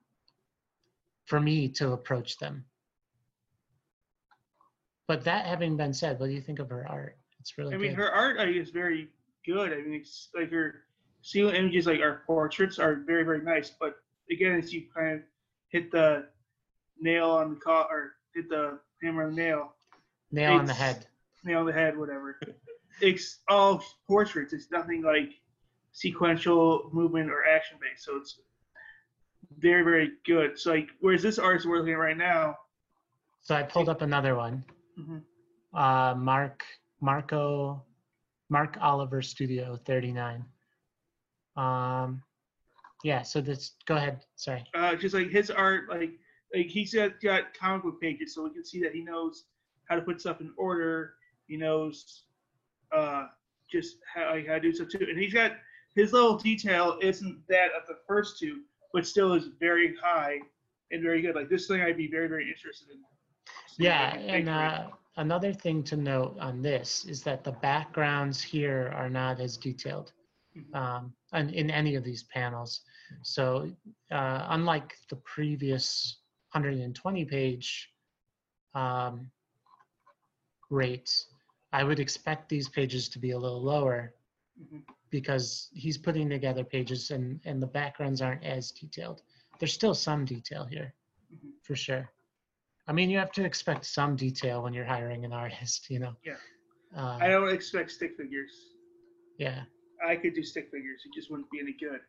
for me to approach them. But that having been said, what do you think of her art? It's really I mean, good. her art I is very good. I mean, it's like her seal images, like our portraits, are very, very nice. But again, as you kind of hit the nail on the co- or hit the hammer on the nail, Nail on the head. Nail on the head, whatever. it's all portraits. It's nothing like sequential movement or action based. So it's very, very good. So like, whereas this artist we're looking at right now, So I pulled up another one. mhm, uh, Mark Marco Mark Oliver Studio 39. Um, yeah. So this. Go ahead. Sorry. Uh, just like his art, like like he's got, got comic book pages, so we can see that he knows how to put stuff in order. He knows uh, just how, how to do stuff too, and he's got his level of detail isn't that of the first two, but still is very high and very good. Like this thing, I'd be very very interested in. Yeah, what he can and make for it. uh, another thing to note on this is that the backgrounds here are not as detailed Mhm. um, in, in any of these panels. So uh, unlike the previous 120 page um, rates, I would expect these pages to be a little lower Mhm. because he's putting together pages and, and the backgrounds aren't as detailed. There's still some detail here Mhm. for sure. I mean, you have to expect some detail when you're hiring an artist, you know? Yeah. Uh, I don't expect stick figures. yeah, I could do stick figures. It just wouldn't be any good.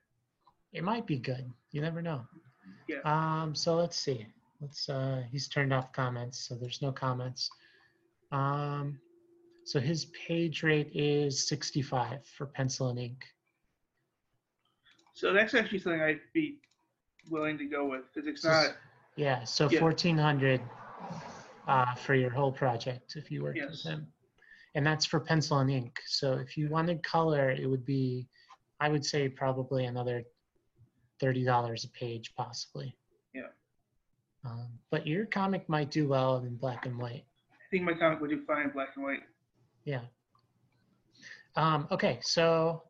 it might be good. You never know. Yeah. Um, so let's see. Let's, uh, he's turned off comments, so there's no comments. Um, so his page rate is 65 for pencil and ink. So that's actually something I'd be willing to go with because it's not. Yeah, so Yeah. 1400 uh, for your whole project if you work with Yes. him. And that's for pencil and ink. So if you wanted color, it would be, I would say probably another $30 a page possibly. Yeah. Um, but your comic might do well in black and white. I think my comic would do fine in black and white. Yeah. Um, okay, so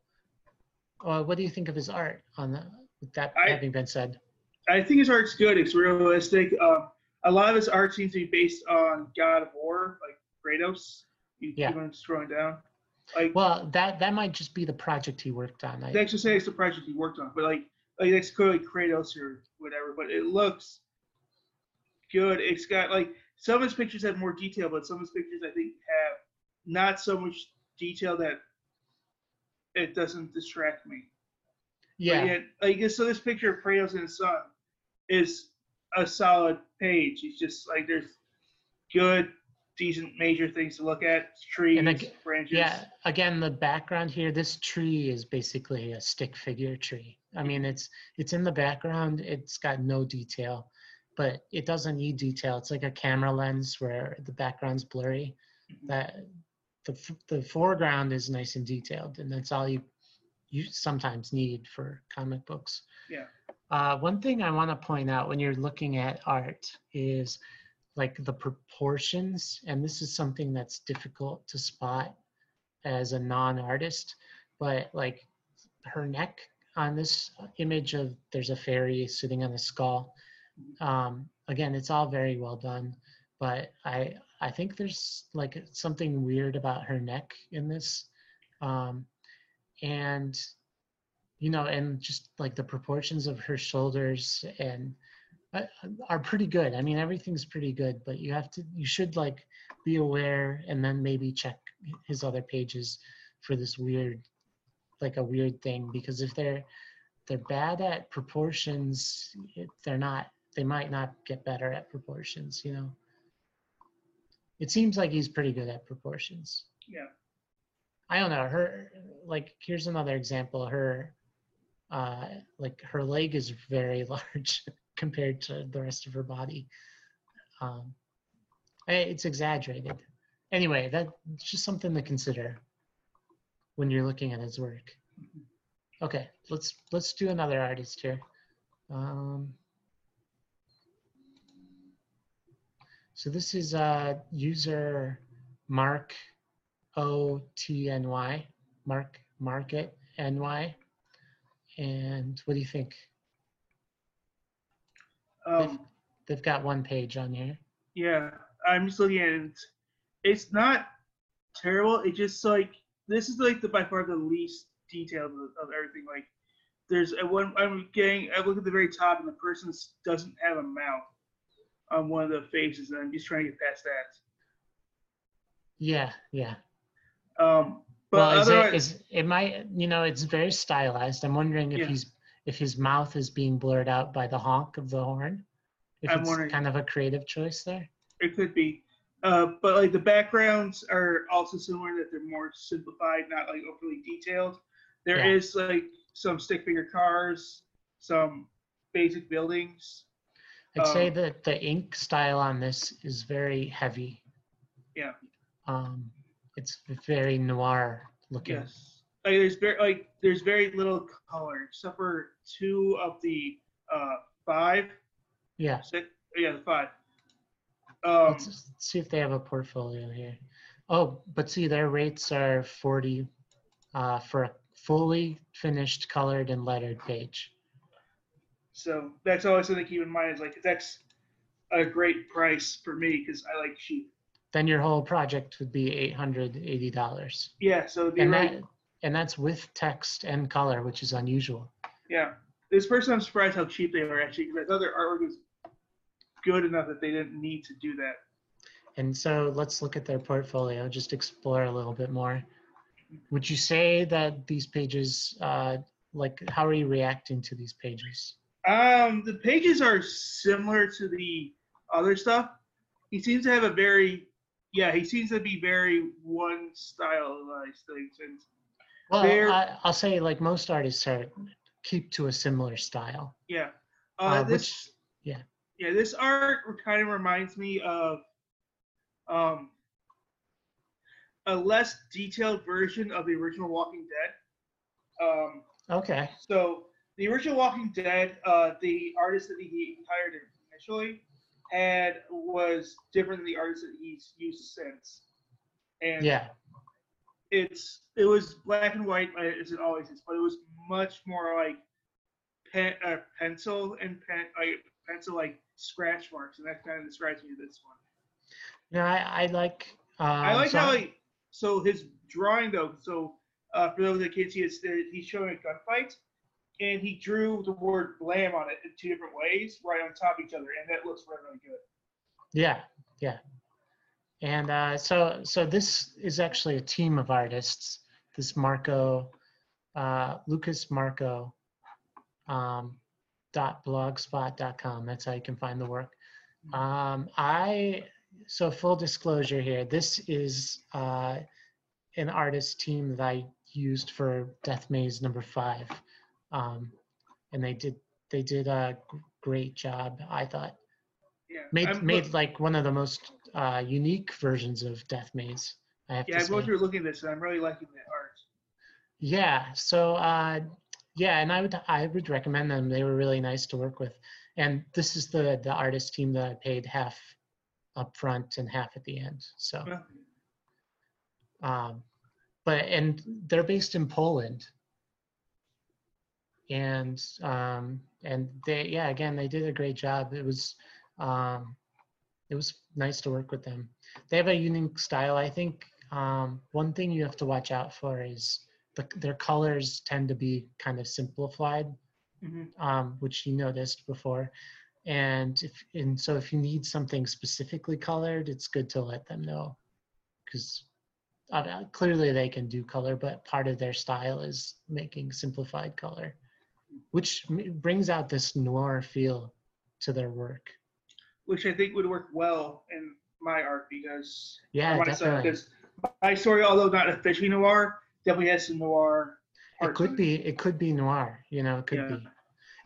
uh, what do you think of his art on the, with that I- having been said? I think his art's good. It's realistic. Um, a lot of his art seems to be based on God of War, like Kratos. You Yeah. keep on scrolling down. Like Well, that, that might just be the project he worked on. I, that's just say it's the project he worked on, but like like that's clearly Kratos or whatever. But it looks good. It's got like some of his pictures have more detail, but some of his pictures I think have not so much detail that it doesn't distract me. Yeah. yet, like so, this picture of Kratos and his son is a solid page. It's just like there's good, decent, major things to look at. Trees, And branches. Yeah, again, the background here, this tree is basically a stick figure tree. I mean, it's it's in the background, it's got no detail, but it doesn't need detail. It's like a camera lens where the background's blurry. Mhm. That the f- the foreground is nice and detailed, and that's all you you sometimes need for comic books. Yeah. Uh, one thing I want to point out when you're looking at art is like the proportions, and this is something that's difficult to spot as a non-artist, but like her neck on this image of there's a fairy sitting on a skull. Um, again, it's all very well done, but I I think there's like something weird about her neck in this, um, and you know, and just like the proportions of her shoulders and uh, are pretty good. I mean, everything's pretty good, but you have to, you should like be aware and then maybe check his other pages for this weird, like a weird thing. Because if they're they're bad at proportions, they're not. They might not get better at proportions. You know. It seems like he's pretty good at proportions. Yeah. I don't know. Her like here's another example. Her uh like her leg is very large compared to the rest of her body. Um it's exaggerated. Anyway, that's just something to consider when you're looking at his work. Okay, let's let's do another artist here. Um, so this is uh, user Mark O T N Y, Mark Market N Y. And what do you think? Um, They've got one page on here. yeah. I'm just looking at it. It's, it's not terrible. It just like this is like the by far the least detailed of, of everything. Like there's a one I'm getting. I look at the very top, and the person doesn't have a mouth on one of the faces, and I'm just trying to get past that. Yeah, yeah. Um, but well, is it, is it might you know it's very stylized. I'm wondering if Yeah. he's if his mouth is being blurred out by the honk of the horn. If I'm it's wondering- kind of a creative choice there. it could be. Uh, but like the backgrounds are also similar that they're more simplified, not like overly detailed. There Yeah. is like some stick figure cars, some basic buildings. I'd say Um, that the ink style on this is very heavy. Yeah. Um, it's very noir looking. Yes. Like there's very like there's very little color except for two of the uh five, Yeah. six yeah, the five. Um Let's see if they have a portfolio here. Oh, but see, their rates are 40 uh, for a fully finished, colored, and lettered page. So that's always something to keep in mind is like that's a great price for me because I like cheap. Then your whole project would be $880. Yeah, so the And right, that and that's with text and color, which is unusual. yeah. This person I'm surprised how cheap they were actually because I thought their artwork was good enough that they didn't need to do that. And so let's look at their portfolio, just explore a little bit more. Would you say that these pages, uh, like, how are you reacting to these pages? Um, the pages are similar to the other stuff. He seems to have a very, yeah, he seems to be very one stylized things, and Well, I, I'll say like most artists are keep to a similar style. yeah. Uh, Uh, this, which- yeah. yeah, this art kind of reminds me of, um, a less detailed version of the original Walking Dead. Um, Okay. So the original Walking Dead, uh, the artist that he hired initially had was different than the artist that he's used since, and Yeah. it's it was black and white as it always is, but it was much more like pen, uh, pencil and pen like pencil like scratch marks, and that kind of describes me this one. No, I, I like. Uh, I like so how he so his drawing though. So uh, for those that can't see, it's he's showing a gunfight, and he drew the word "blam" on it in two different ways, right on top of each other, and that looks really, really good. Yeah, yeah. And uh, so, so this is actually a team of artists. This Marco, uh, Lucas Marco, um, dot blogspot.com. That's how you can find the work. Um, I so full disclosure here. This is uh, an artist team that I used for Death Maze number five, um, and they did they did a great job. I thought Yeah, made I'm, made like one of the most uh, unique versions of Death Maze. I have yeah, to going through looking at this, and I'm really liking the art. Yeah. So uh, yeah, and I would I would recommend them. They were really nice to work with. And this is the the artist team that I paid half up front and half at the end. So Yeah. um, but and they're based in Poland. And um, and they yeah again they did a great job. It was um, it was nice to work with them. They have a unique style. I think um, one thing you have to watch out for is the, their colors tend to be kind of simplified, Mhm. um, which you noticed before. And if and so if you need something specifically colored, it's good to let them know, because uh, clearly they can do color, but part of their style is making simplified color, which brings out this noir feel to their work. which I think would work well in my art because Yeah, on my side, definitely. because my story, although not officially noir, definitely has some noir. It could be. It could be noir. You know, it could Yeah. be.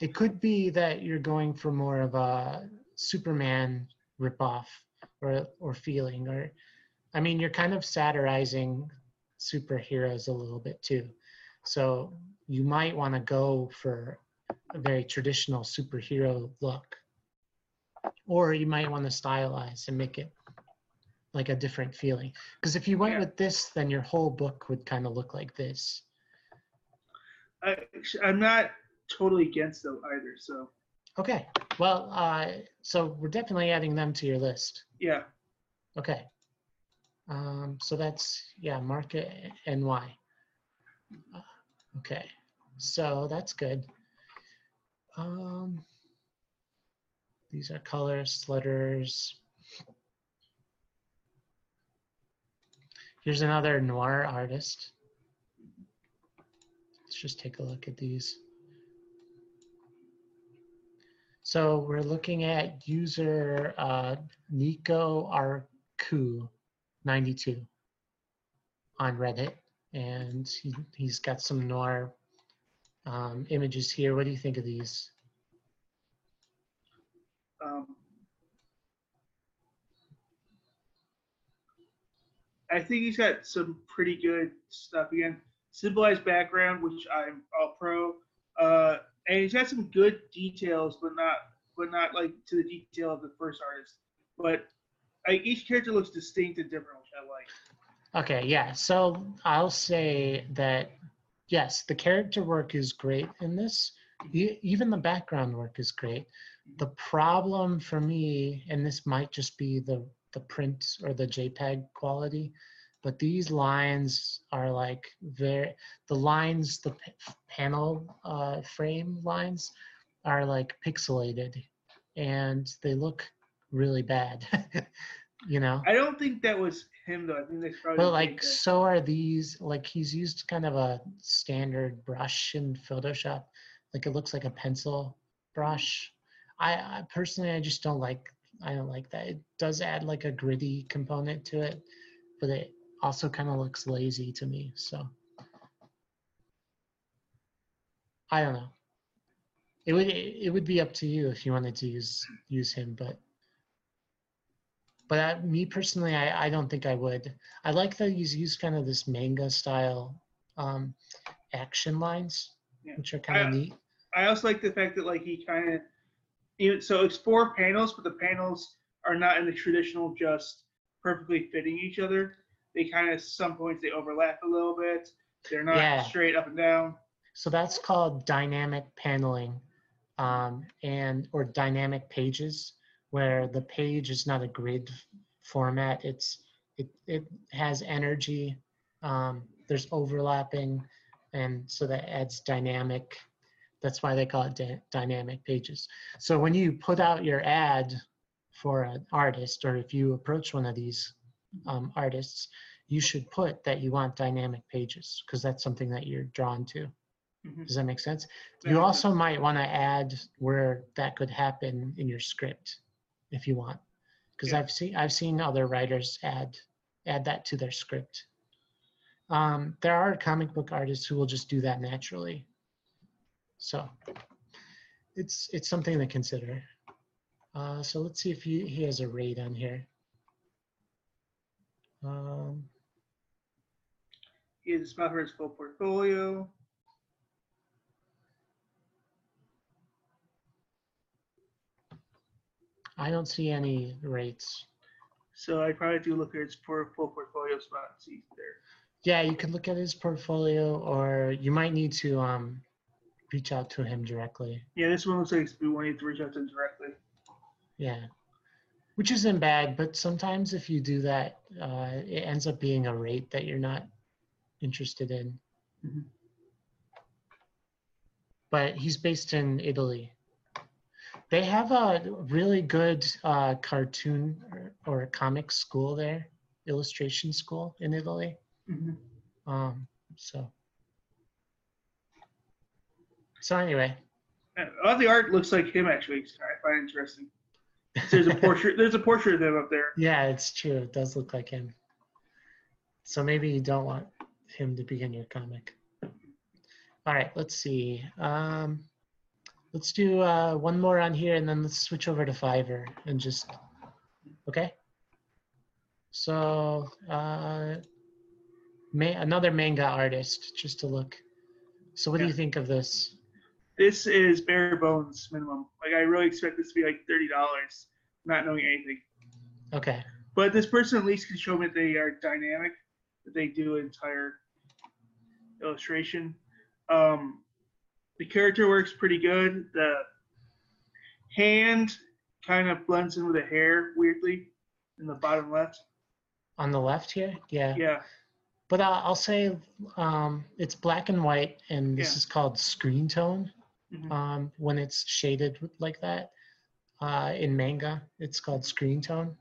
It could be that you're going for more of a Superman ripoff or or feeling, or I mean, you're kind of satirizing superheroes a little bit too. So you might want to go for a very traditional superhero look, or you might want to stylize and make it like a different feeling. Because if you went Yeah. with this, then your whole book would kind of look like this. I, I'm not totally against them either. So Okay. Well, uh, so we're definitely adding them to your list. yeah, Okay. Um, so that's yeah, market NY. Uh, Okay. So that's good. Um, these are colors, letters. Here's another noir artist. Let's just take a look at these. So we're looking at user uh, Nico Ku92 on Reddit, and he, he's got some noir um, images here. What do you think of these? Um, I think he's got some pretty good stuff again. Symbolized background, which I'm all pro. Uh, and he's got some good details, but not but not like to the detail of the first artist. But like each character looks distinct and different, which I like. Okay, yeah. So I'll say that yes, the character work is great in this. Even the background work is great. The problem for me, and this might just be the the print or the JPEG quality, but these lines are like very the lines the p- panel uh, frame lines are like pixelated, and they look really bad. you know. I don't think that was him though. I think that's probably. But like, so are these. Like, he's used kind of a standard brush in Photoshop. Like, it looks like a pencil brush. I, I personally, I just don't like. I don't like that. It does add like a gritty component to it, but it also kind of looks lazy to me. So I don't know. It would it would be up to you if you wanted to use use him, but but I, me personally, I, I don't think I would. I like that he's used kind of this manga style um, action lines, Yeah. which are kind of neat. I also like the fact that like he kind of, even so it's four panels, but the panels are not in the traditional just perfectly fitting each other. They kind of some points they overlap a little bit. They're not Yeah. straight up and down. So that's called dynamic paneling, um, and or dynamic pages, where the page is not a grid format. It's it it has energy. Um, there's overlapping, and so that adds dynamic. That's why they call it dy- dynamic pages. So when you put out your ad for an artist, or if you approach one of these um, artists, you should put that you want dynamic pages because that's something that you're drawn to. Mhm. Does that make sense? You also might want to add where that could happen in your script if you want. Because Yeah. I've seen I've seen other writers add add that to their script. Um, there are comic book artists who will just do that naturally. So it's it's something to consider. Uh, so let's see if he, he has a rate on here. Um, He has his full portfolio. I don't see any rates. So I probably do look at his full portfolio spot and see there. Yeah, you could look at his portfolio, or you might need to um, reach out to him directly. Yeah, this one looks like we wanted to reach out to him directly. Yeah, which isn't bad, but sometimes if you do that, uh, it ends up being a rate that you're not interested in. Mhm. But he's based in Italy. They have a really good uh, cartoon or, or comic school there, illustration school in Italy. Mhm. Um, so, so anyway, Uh, All the art looks like him actually. I find interesting. There's a portrait. There's a portrait of him up there. yeah, it's true. It does look like him. So maybe you don't want him to be in your comic. All right, let's see. Um, let's do uh, one more on here, and then let's switch over to Fiverr and just okay. So uh, ma- another manga artist, just to look. So what do you think of this? This is bare bones minimum. Like I really expect this to be like thirty dollars, not knowing anything. Okay. But this person at least can show me that they are dynamic, that they do an entire illustration. Um, the character works pretty good. The hand kind of blends in with the hair weirdly in the bottom left. On the left here, yeah. Yeah, But I'll, I'll say um, it's black and white, and this Yeah. is called screen tone. Mhm. Um, when it's shaded like that uh, in manga, it's called screen tone.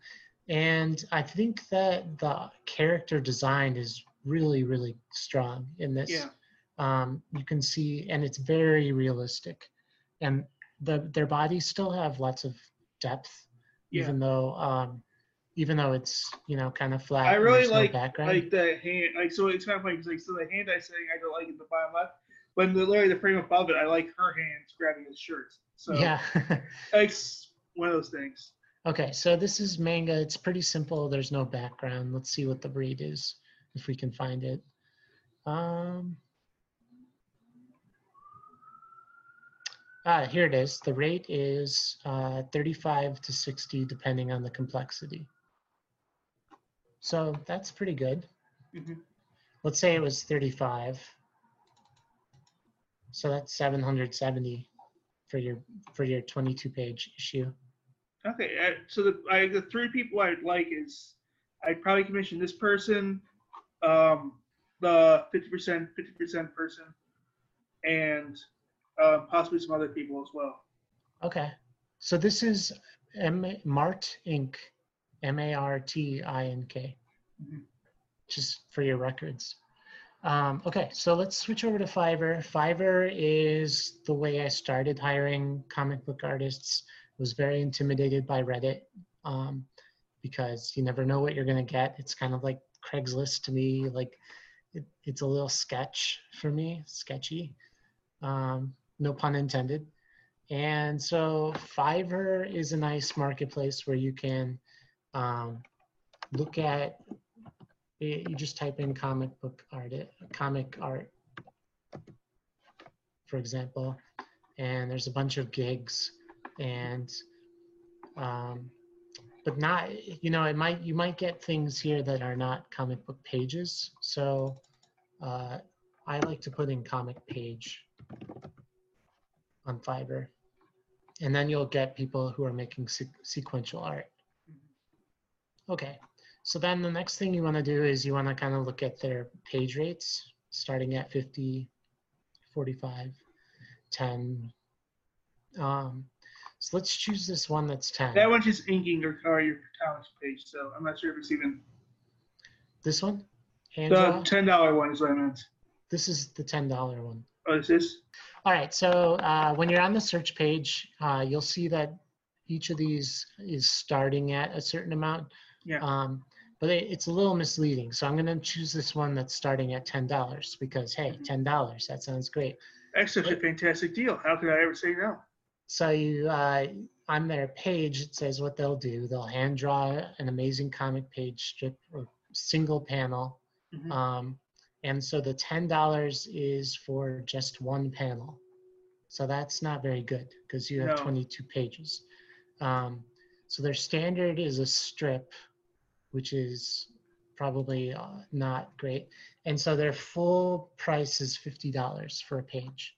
And I think that the character design is really, really strong in this. yeah, Um, you can see, and it's very realistic. And the, their bodies still have lots of depth, Yeah. even though um, even though it's you know kind of flat. I really there's no like background. like the hand. Like so, it's kind of funny because like so the hand I say I don't like in the bottom left, but the literally the frame above it, I like her hands grabbing his shirt. So yeah. it's one of those things. okay, so this is manga. It's pretty simple. There's no background. Let's see what the breed is, if we can find it. Um. Ah, here it is. The rate is uh, 35 to 60, depending on the complexity. So that's pretty good. Mhm. Let's say it was 35. So that's 770 for your for your 22 page issue. Okay, uh, so the I, the three people I'd like is I'd probably commission this person, um, the fifty percent, fifty percent person, and uh, possibly some other people as well. Okay. So this is M Mart Inc. M A R T I N K. Mhm. Just for your records. Um, okay, so let's switch over to Fiverr. Fiverr is the way I started hiring comic book artists. I Was very intimidated by Reddit um, because you never know what you're gonna get. It's kind of like Craigslist to me. Like it, it's a little sketch for me, sketchy. Um, no pun intended. And so Fiverr is a nice marketplace where you can um, look at. You just type in comic book art, comic art, for example, and there's a bunch of gigs, and um, but not you know it might you might get things here that are not comic book pages. So uh, I like to put in comic page on Fiverr. And then you'll get people who are making se- sequential art. Okay, so then the next thing you want to do is you want to kind of look at their page rates, starting at 50, 45, 10. Um, so let's choose this one that's 10. That one's just inking or, or your comics page, so I'm not sure if it's even This one? the ten dollar one is what I meant. This is the $10 one. Oh, is this? All right, so uh, when you're on the search page, uh, you'll see that each of these is starting at a certain amount. Yeah. Um, but it, it's a little misleading. So I'm going to choose this one that's starting at $10 because, hey, Mhm. $10, that sounds great. That's such a fantastic deal. How could I ever say no? So you, uh, on their page, it says what they'll do. They'll hand draw an amazing comic page strip or single panel. Mhm. Um, and so the $10 is for just one panel. So that's not very good because you have No. 22 pages. Um, so their standard is a strip, which is probably uh, not great. And so their full price is $50 for a page,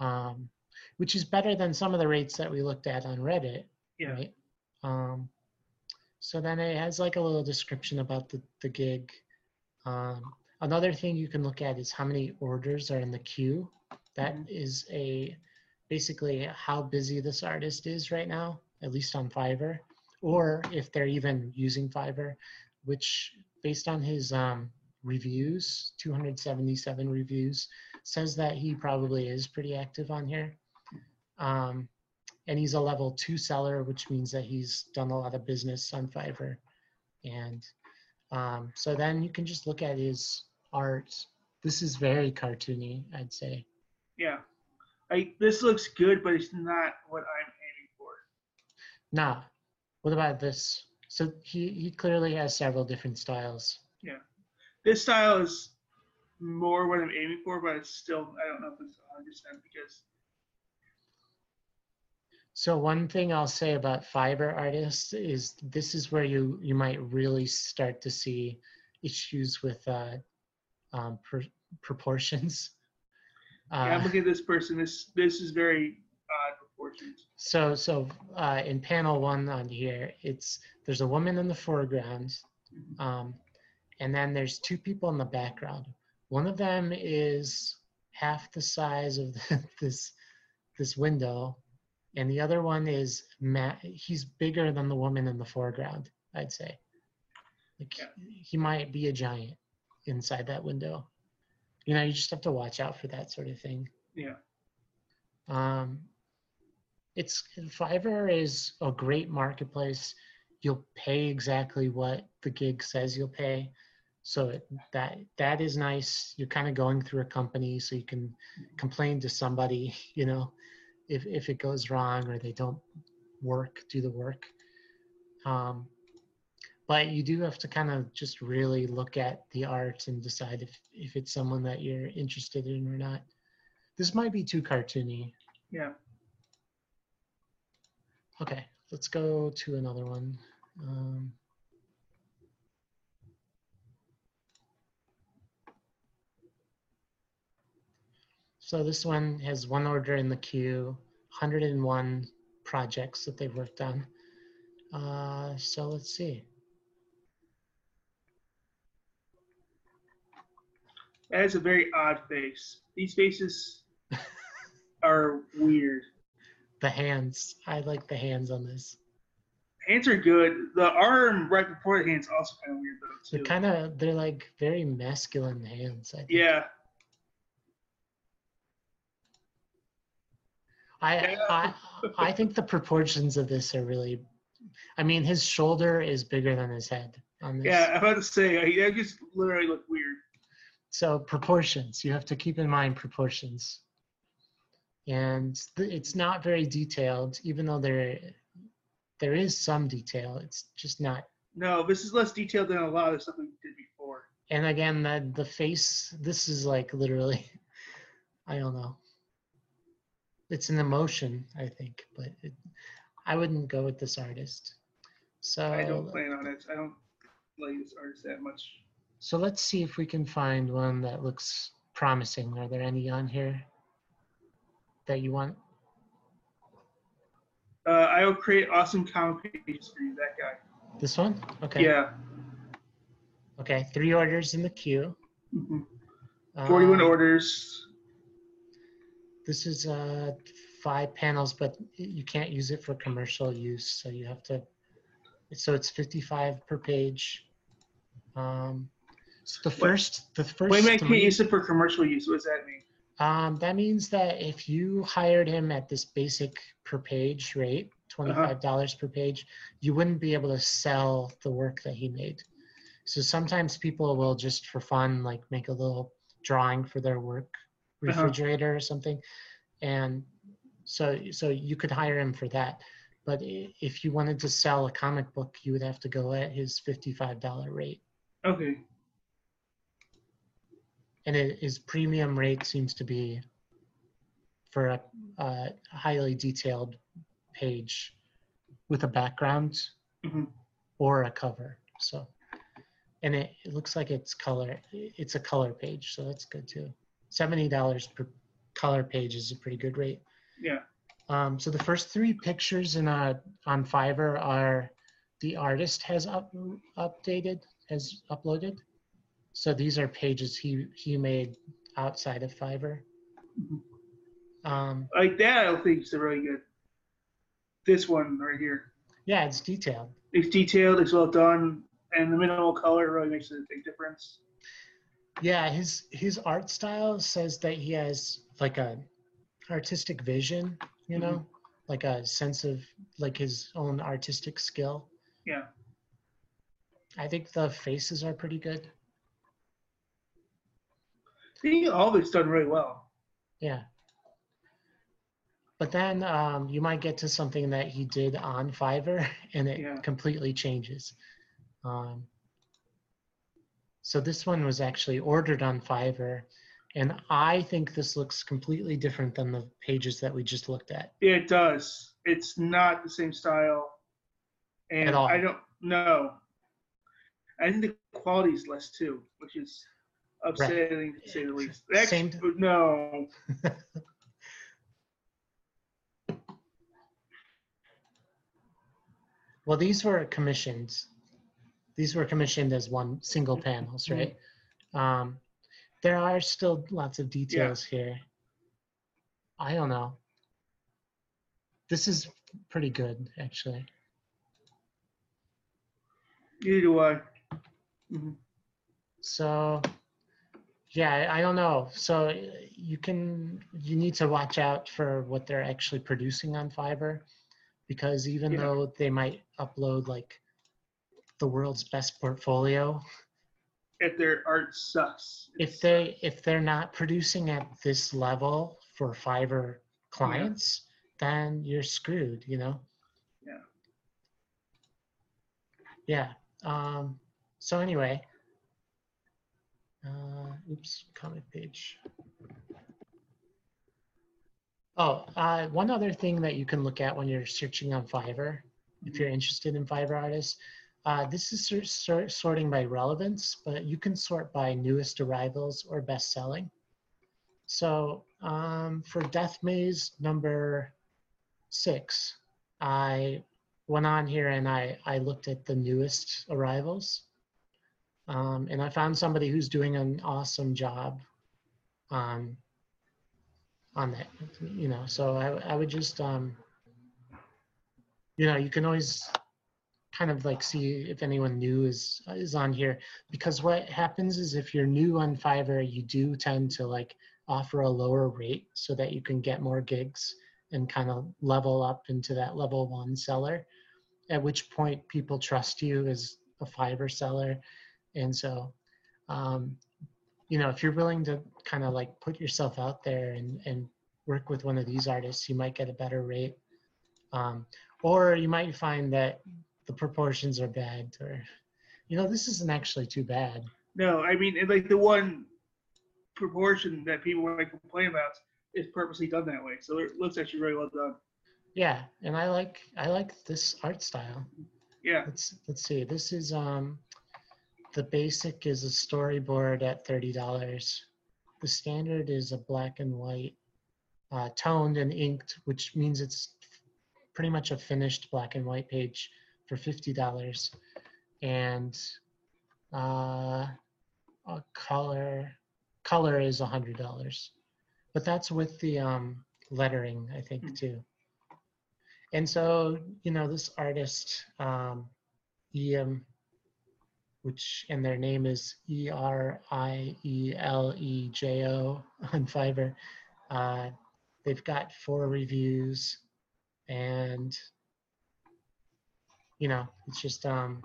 um, which is better than some of the rates that we looked at on Reddit Yeah. right? Um, so then it has like a little description about the, the gig. Um, another thing you can look at is how many orders are in the queue. That Mhm. is a basically how busy this artist is right now, at least on Fiverr, or if they're even using Fiverr, which based on his um, reviews, 277 reviews, says that he probably is pretty active on here. Um, and he's a level two seller, which means that he's done a lot of business on Fiverr. And um, so then you can just look at his art. This is very cartoony, I'd say. Yeah. I, this looks good, but it's not what I'm aiming for. Now, what about this? So he, he clearly has several different styles. Yeah. This style is more what I'm aiming for, but it's still I don't know if it's 100 percent because So one thing I'll say about Fiverr artists is this is where you you might really start to see issues with uh, um, pr- proportions. yeah, I'm Uh, looking at this person. This this is very odd proportions. So, so uh, in panel one on here, it's there's a woman in the foreground, um, and then there's two people in the background. One of them is half the size of this this window, and the other one is ma- he's bigger than the woman in the foreground. I'd say, like Yeah. he might be a giant inside that window. You know, you just have to watch out for that sort of thing. Yeah. Um, it's Fiverr is a great marketplace you'll pay exactly what the gig says you'll pay. So it, that that is nice. You're kind of going through a company, so you can complain to somebody, you know, if if it goes wrong or they don't work, do the work. Um, but you do have to kind of just really look at the art and decide if if it's someone that you're interested in or not. This might be too cartoony. Yeah. Okay, let's go to another one. Um, so this one has one order in the queue, 101 projects that they've worked on. Uh, so let's see. That is a very odd face. These faces are weird. The hands. I like the hands on this. Hands are good. The arm right before the hands also kind of weird though too. They're kind of they're like very masculine hands. I think. yeah. I, Yeah. I I think the proportions of this are really. I mean, his shoulder is bigger than his head on this. Yeah, I'm about to say that just literally look weird. So proportions, you have to keep in mind proportions. And th- it's not very detailed, even though there there is some detail. It's just not. No, this is less detailed than a lot of stuff we did before. And again, the the face. This is like literally. I don't know. It's an emotion, I think, but it, I wouldn't go with this artist. So I don't plan on it. I don't like this artist that much. So let's see if we can find one that looks promising. Are there any on here that you want? Uh, I will create awesome comic pages for you. That guy. This one? Okay. Yeah. Okay. Three orders in the queue. hmm 41 Um, orders. This is uh, five panels, but you can't use it for commercial use. So you have to, so it's 55 per page. Um, so the first, the first Wait a minute, can't three- use it for commercial use. What does that mean? Um, that means that if you hired him at this basic per page rate, twenty-five dollars per page, you wouldn't be able to sell the work that he made. So sometimes people will just for fun, like make a little drawing for their work Uh-huh. refrigerator or something. And so, so you could hire him for that. But if you wanted to sell a comic book, you would have to go at his fifty-five dollar rate. Okay. And it, his premium rate seems to be for a, a highly detailed page with a background Mhm. or a cover. So, and it, it looks like it's color. It's a color page, so that's good too. Seventy dollars per color page is a pretty good rate. Yeah. Um, so the first three pictures in uh on Fiverr are the artist has up, updated, has uploaded. So these are pages he he made outside of Fiverr. Um, Like that, I think is really good. This one right here. yeah, it's detailed. It's detailed, it's well done, and the minimal color really makes a big difference. Yeah, his his art style says that he has like a artistic vision, you know, like a sense of like his own artistic skill. Yeah. I think the faces are pretty good. All of done really well. Yeah. But then um, you might get to something that he did on Fiverr and it Yeah. completely changes. Um, so this one was actually ordered on Fiverr. And I think this looks completely different than the pages that we just looked at. It does. It's not the same style. And At all. I don't know. I think the quality is less too, which is upsetting to say the least. Same- Actually, no. Well, these were commissioned. These were commissioned as one single panels, Mhm. right? Um, there are still lots of details here. I don't know. This is pretty good, actually. Neither do I. Mhm. So, yeah, I- don't know. So you can you need to watch out for what they're actually producing on Fiverr, because even Yeah. though they might upload like the world's best portfolio if their art sucks. if they if they're not producing at this level for Fiverr clients, then you're screwed, you know? Yeah. Yeah. Um, so anyway, uh, oops, comment page. Oh, uh, one other thing that you can look at when you're searching on Fiverr, if you're interested in Fiverr artists, uh, this is sor- sor- sorting by relevance, but you can sort by newest arrivals or best selling. So um, for Death Maze number six, I went on here and I, I looked at the newest arrivals. Um, and I found somebody who's doing an awesome job on on that, you know. So I, I would just, um, you know, you can always kind of like see if anyone new is is on here because what happens is if you're new on Fiverr, you do tend to like offer a lower rate so that you can get more gigs and kind of level up into that level one seller. At which point people trust you as a Fiverr seller, and so um, you know if you're willing to kind of like put yourself out there and and work with one of these artists, you might get a better rate. Um, or you might find that the proportions are bad or you know this isn't actually too bad No, I mean, like the one proportion that people like complain about is purposely done that way. So it looks actually very well done. yeah and i like i like this art style Yeah. let's let's see this is um the basic is a storyboard at $30 the standard is a black and white uh, toned and inked which means it's pretty much a finished black and white page for $50 and uh, a color color is $100 but that's with the um, lettering i think Hmm. too. And so you know this artist um, em which and their name is e r i e l e j o on fiverr. Uh, they've got four reviews and you know it's just um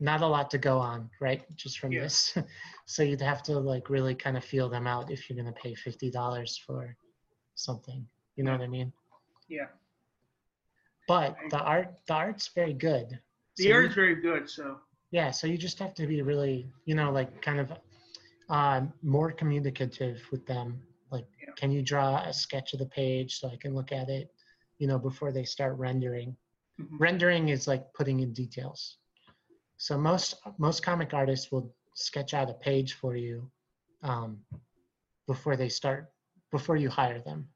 not a lot to go on right just from Yeah. this. So you'd have to like really kind of feel them out if you're going to pay $50 for something you know what i mean? Yeah. but the art the art's very good The So art is very good. So yeah so you just have to be really you know like kind of uh, more communicative with them like Yeah. can you draw a sketch of the page so i can look at it you know before they start rendering Mhm. rendering is like putting in details so most most comic artists will sketch out a page for you um, before they start before you hire them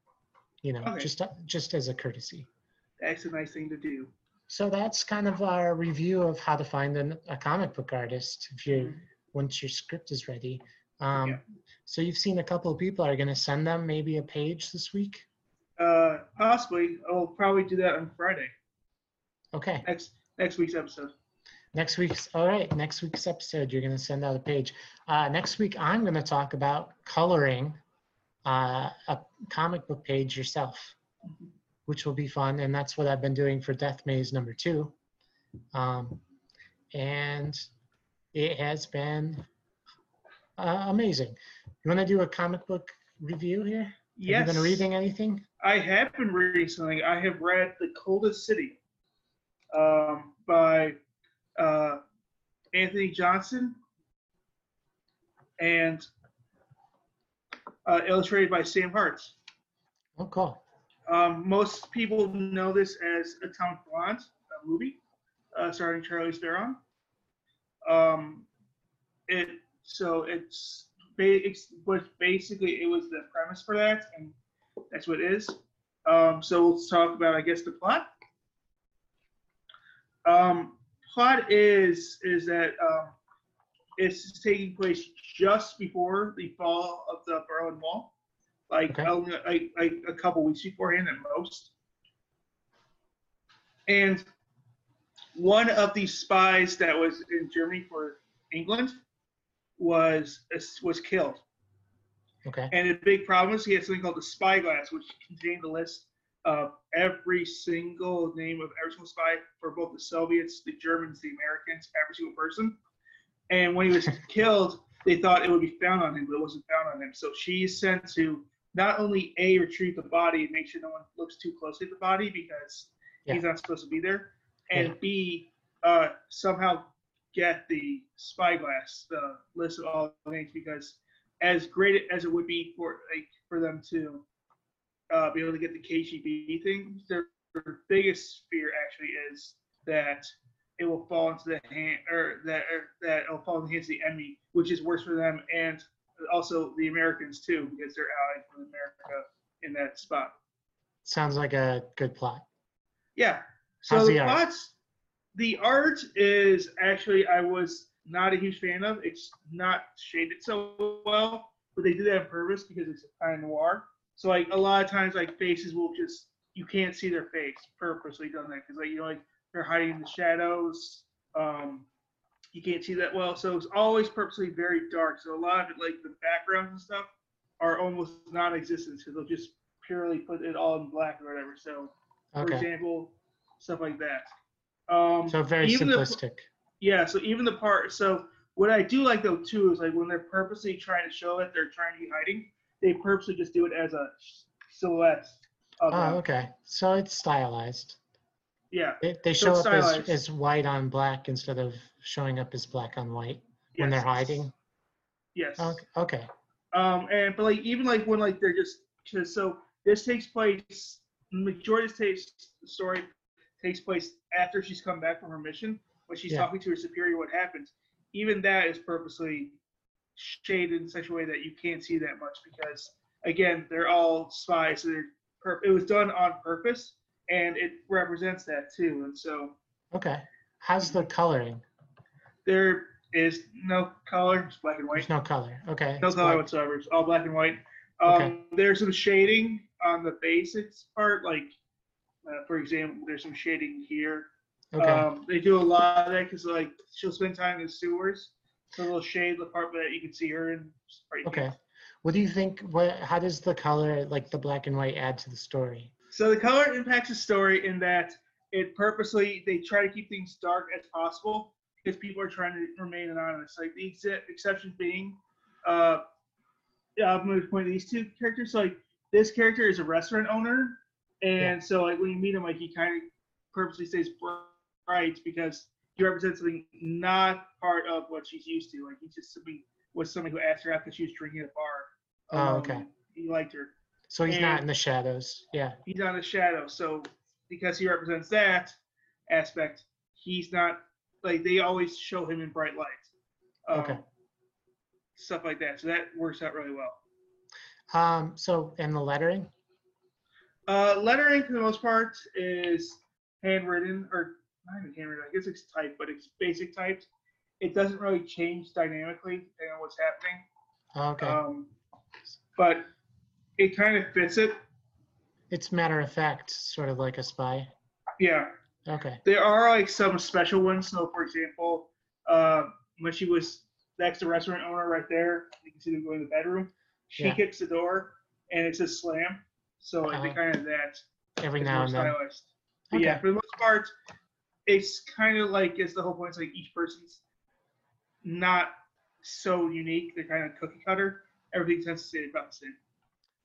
you know Okay. just just as a courtesy that's a nice thing to do. So that's kind of our review of how to find an, a comic book artist if you're Mhm. once your script is ready. Um, Yeah. So you've seen a couple of people are going to send them maybe a page this week. Uh, possibly. I'll probably do that on Friday. Okay. Next next week's episode. Next week's all right. Next week's episode, you're going to send out a page. Uh, next week, I'm going to talk about coloring uh, a comic book page yourself, Mhm. Which will be fun, and that's what I've been doing for Death Maze number two. Um, and it has been uh, amazing. You want to do a comic book review here? Yes. Have you been reading anything? I have been reading something. I have read The Coldest City um, by uh, Antony Johnston and uh, illustrated by Sam Hartz. Oh, cool. Um, most people know this as Atomic Blonde, a movie uh, starring Charlize Theron. Um, it so it's, it's was basically it was the premise for that, and that's what it is. Um, so let's talk about I guess the plot. Um, plot is is that um, it's taking place just before the fall of the Berlin Wall, like Okay. only like, like a couple weeks beforehand at most. And one of the spies that was in Germany for England was was killed. Okay. And the big problem is he had something called the spyglass, which contained the list of every single name of every single spy for both the Soviets, the Germans, the Americans, every single person. And when he was killed, they thought it would be found on him, but it wasn't found on him. So she's sent to not only a retrieve the body and make sure no one looks too closely at the body because Yeah. he's not supposed to be there, and Yeah. b uh, somehow get the spyglass, the list of all the names, because as great as it would be for like for them to uh, be able to get the KGB thing, their, their biggest fear actually is that it will fall into the hand or that or that it will fall into the hands of the enemy, which is worse for them and also the Americans too, because they're allied with America in that spot. Sounds like a good plot. Yeah. So How's the the art? plots, the art is actually I was not a huge fan of. It's not shaded so well, but they do that on purpose because it's kind of noir. So like a lot of times like faces will just you can't see their face purposely done that because like you know like they're hiding in the shadows. Um, you can't see that well, so it's always purposely very dark. So a lot of it like the backgrounds and stuff are almost non-existent because they'll just purely put it all in black or whatever. So for Okay. example, stuff like that. Um, So very even the- simplistic. yeah, so even the part, so what I do like though too is like when they're purposely trying to show that they're trying to be hiding, they purposely just do it as a silhouette. Them. Oh, okay. So it's stylized. Yeah, They, they show it's up as, as white on black instead of showing up as black on white when they're hiding. Yes. Okay. okay. Um, and but like even like when like they're just just so this takes place majority of this story takes place after she's come back from her mission when she's Yeah. talking to her superior what happened. Even that is purposely shaded in such a way that you can't see that much because again they're all spies. So they're pur- it was done on purpose and it represents that too. And so Okay. How's the coloring? There is no color, it's black and white. There's no color. Okay. No it's color black. whatsoever. It's all black and white. Um, Okay. There's some shading on the basics part, like uh, for example, there's some shading here. Okay. Um, they do a lot of that because like she'll spend time in the sewers, so they'll shade the part that you can see her in. Okay. What do you think? What? How does the color, like the black and white, add to the story? So the color impacts the story in that it purposely they try to keep things dark as possible because people are trying to remain anonymous. Like the ex- exceptions being, uh, yeah, I'm going to point to these two characters. So like this character is a restaurant owner, and so like when you meet him, like he kind of purposely stays bright because he represents something not part of what she's used to. Like he's just somebody was somebody who asked her out because she was drinking at a bar. Oh, okay. Um, He liked her So he's not in the shadows. Yeah. he's on the shadow. So because he represents that aspect, he's not like they always show him in bright lights. Um, Okay. Stuff like that. So that works out really well. Um. So and the lettering. Uh, lettering for the most part is handwritten or not even handwritten. I guess it's typed, but it's basic typed. It doesn't really change dynamically depending on what's happening. Okay. Um, but it kind of fits it. it's matter of fact, sort of like a spy. Yeah. Okay. there are like some special ones. So, for example, uh, when she was next to restaurant owner right there, you can see them go in the bedroom. She Yeah. kicks the door and it's a slam. So like, they Uh-huh. kind of that. Every now and then. But yeah, Okay. for the most part, it's kind of like it's the whole point. It's like each person's not so unique. They're kind of cookie cutter. Everything tends to stay about the same.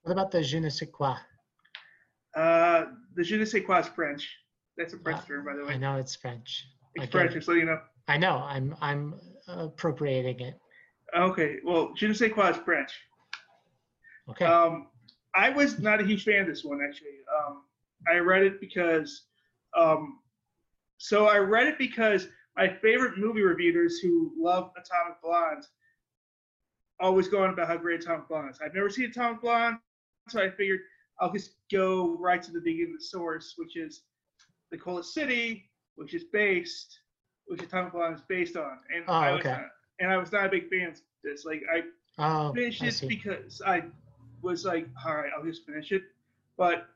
What about the je ne sais quoi? Uh, the je ne sais quoi is French. That's a French term, by the way. I know it's French. It's get French, just so you know. I know. I'm I'm appropriating it. Okay, well, je ne sais quoi is French. Okay. Um, I was not a huge fan of this one actually. Um, I read it because, um, so I read it because my favorite movie reviewers who love Atomic Blonde always go on about how great Atomic Blonde is. I've never seen Atomic Blonde, so I figured I'll just go right to the beginning of the source, which is the it City, which is based, which Atomic Blonde is based on. And Oh, I was okay. not, and I was not a big fan of this. Like I oh, finish I it see. because I was like, all right, I'll just finish it. But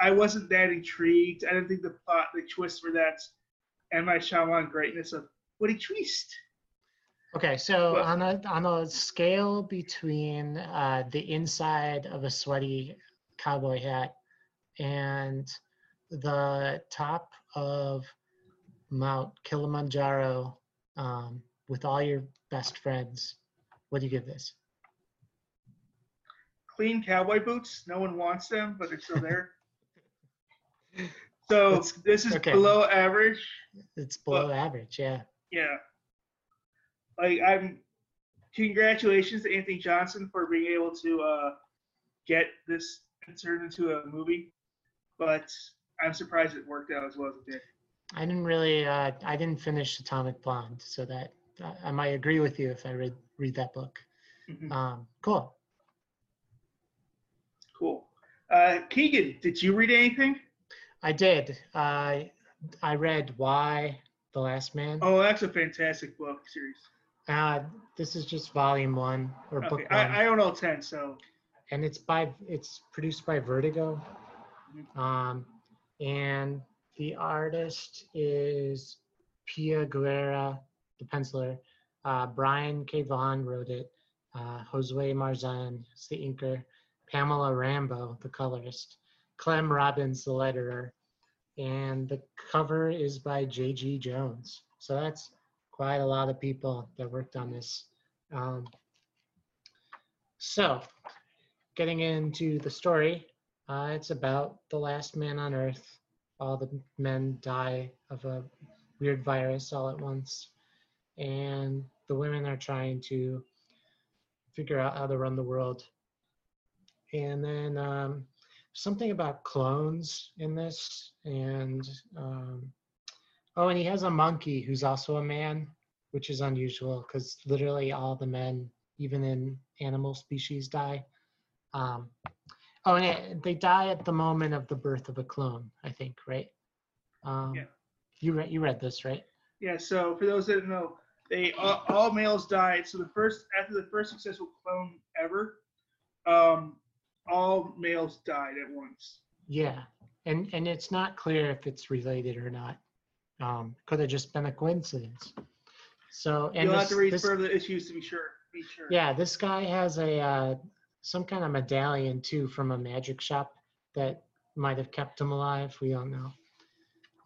I wasn't that intrigued. I didn't think the plot, the twists were that and my Shyamalan greatness of what a twist. Okay, so on a on a scale between uh, the inside of a sweaty cowboy hat and the top of Mount Kilimanjaro um, with all your best friends. What do you give this? Clean cowboy boots. No one wants them, but they're still there. so That's- this is okay. below average. It's below average, yeah. Yeah. Like I'm congratulations to Antony Johnston for being able to uh, get this turned into a movie. But I'm surprised it worked out as well as it did. I didn't really, uh, I didn't finish Atomic Blonde, so that I- might agree with you if I read read that book. Mhm. Um, cool. Cool. Uh, Keegan, did you read anything? I did. I I read Y: The Last Man. Oh, that's a fantastic book series. Uh, this is just volume one or book Okay, one, I, I don't know ten, so and it's by it's produced by Vertigo. Mhm. Um, and the artist is Pia Guerra, the penciler. Uh, Brian K. Vaughan wrote it. Uh, Marzan is the inker. Pamela Rambo, the colorist. Clem Robins, the letterer. And the cover is by J.G. Jones. So that's quite a lot of people that worked on this. Um, so, getting into the story, uh, it's about the last man on Earth. All the men die of a weird virus all at once, and the women are trying to figure out how to run the world. And then um, something about clones in this, and um, oh, and he has a monkey who's also a man, which is unusual because literally all the men, even in animal species, die. Um, oh, and they die at the moment of the birth of a clone, I think, right? Um, Yeah. You read you read this, right? yeah. So for those that don't know, they all, all males died. So the first after the first successful clone ever, um, all males died at once. Yeah, and and it's not clear if it's related or not. Um, could have just been a coincidence. So and You'll have to read this- further issues to be sure. Be sure. Yeah, this guy has a uh, some kind of medallion too from a magic shop that might have kept him alive. We don't know.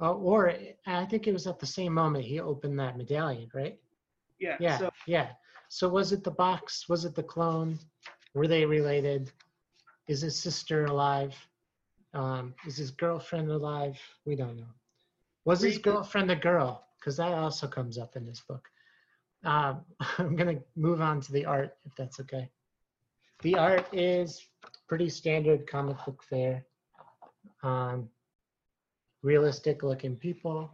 Uh, or I think it was at the same moment he opened that medallion, right? Yeah. Yeah, So yeah. So was it the box? Was it the clone? Were they related? Is his sister alive? Um, is his girlfriend alive? We don't know. Was his girlfriend a girl? Because that also comes up in this book. Um, I'm gonna move on to the art, if that's okay. The art is pretty standard comic book fare. Um, realistic looking people.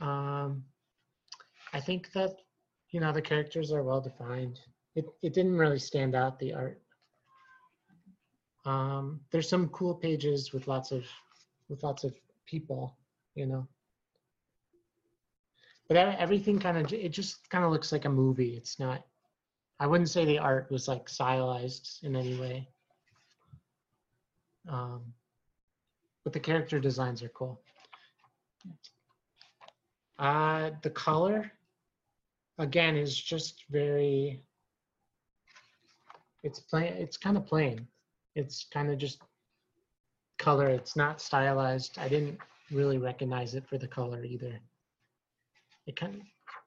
Um, I think that you know the characters are well defined. It it didn't really stand out the art. Um, there's some cool pages with lots of with lots of people, you know. But everything kind of it just kind of looks like a movie. It's not. I wouldn't say the art was like stylized in any way. Um, but the character designs are cool. Uh, the color, again, is just very. It's plain. It's kind of plain. It's kind of just color. It's not stylized. I didn't really recognize it for the color either. It kind of,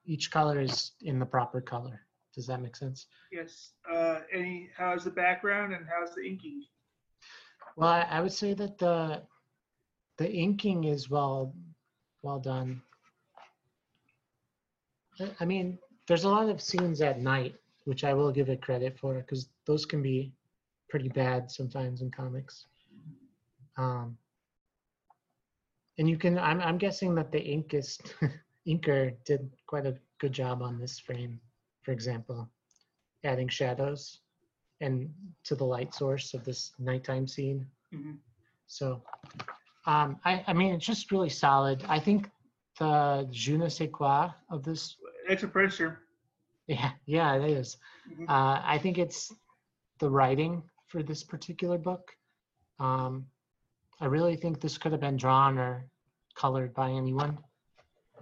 each color is in the proper color. Does that make sense? yes. Uh, any? How's the background and how's the inking? Well, I, I would say that the the inking is well well done. I- I mean, there's a lot of scenes at night, which I will give it credit for, because those can be pretty bad sometimes in comics. Um, and you can, I'm, I'm guessing that the inkist, inker did quite a good job on this frame, for example, adding shadows and to the light source of this nighttime scene. Mhm. So, um, I, I mean, it's just really solid. I think the je ne sais quoi of this, It's a term. yeah, yeah, it is. Mhm. Uh, I think it's the writing for this particular book. Um, I really think this could have been drawn or colored by anyone.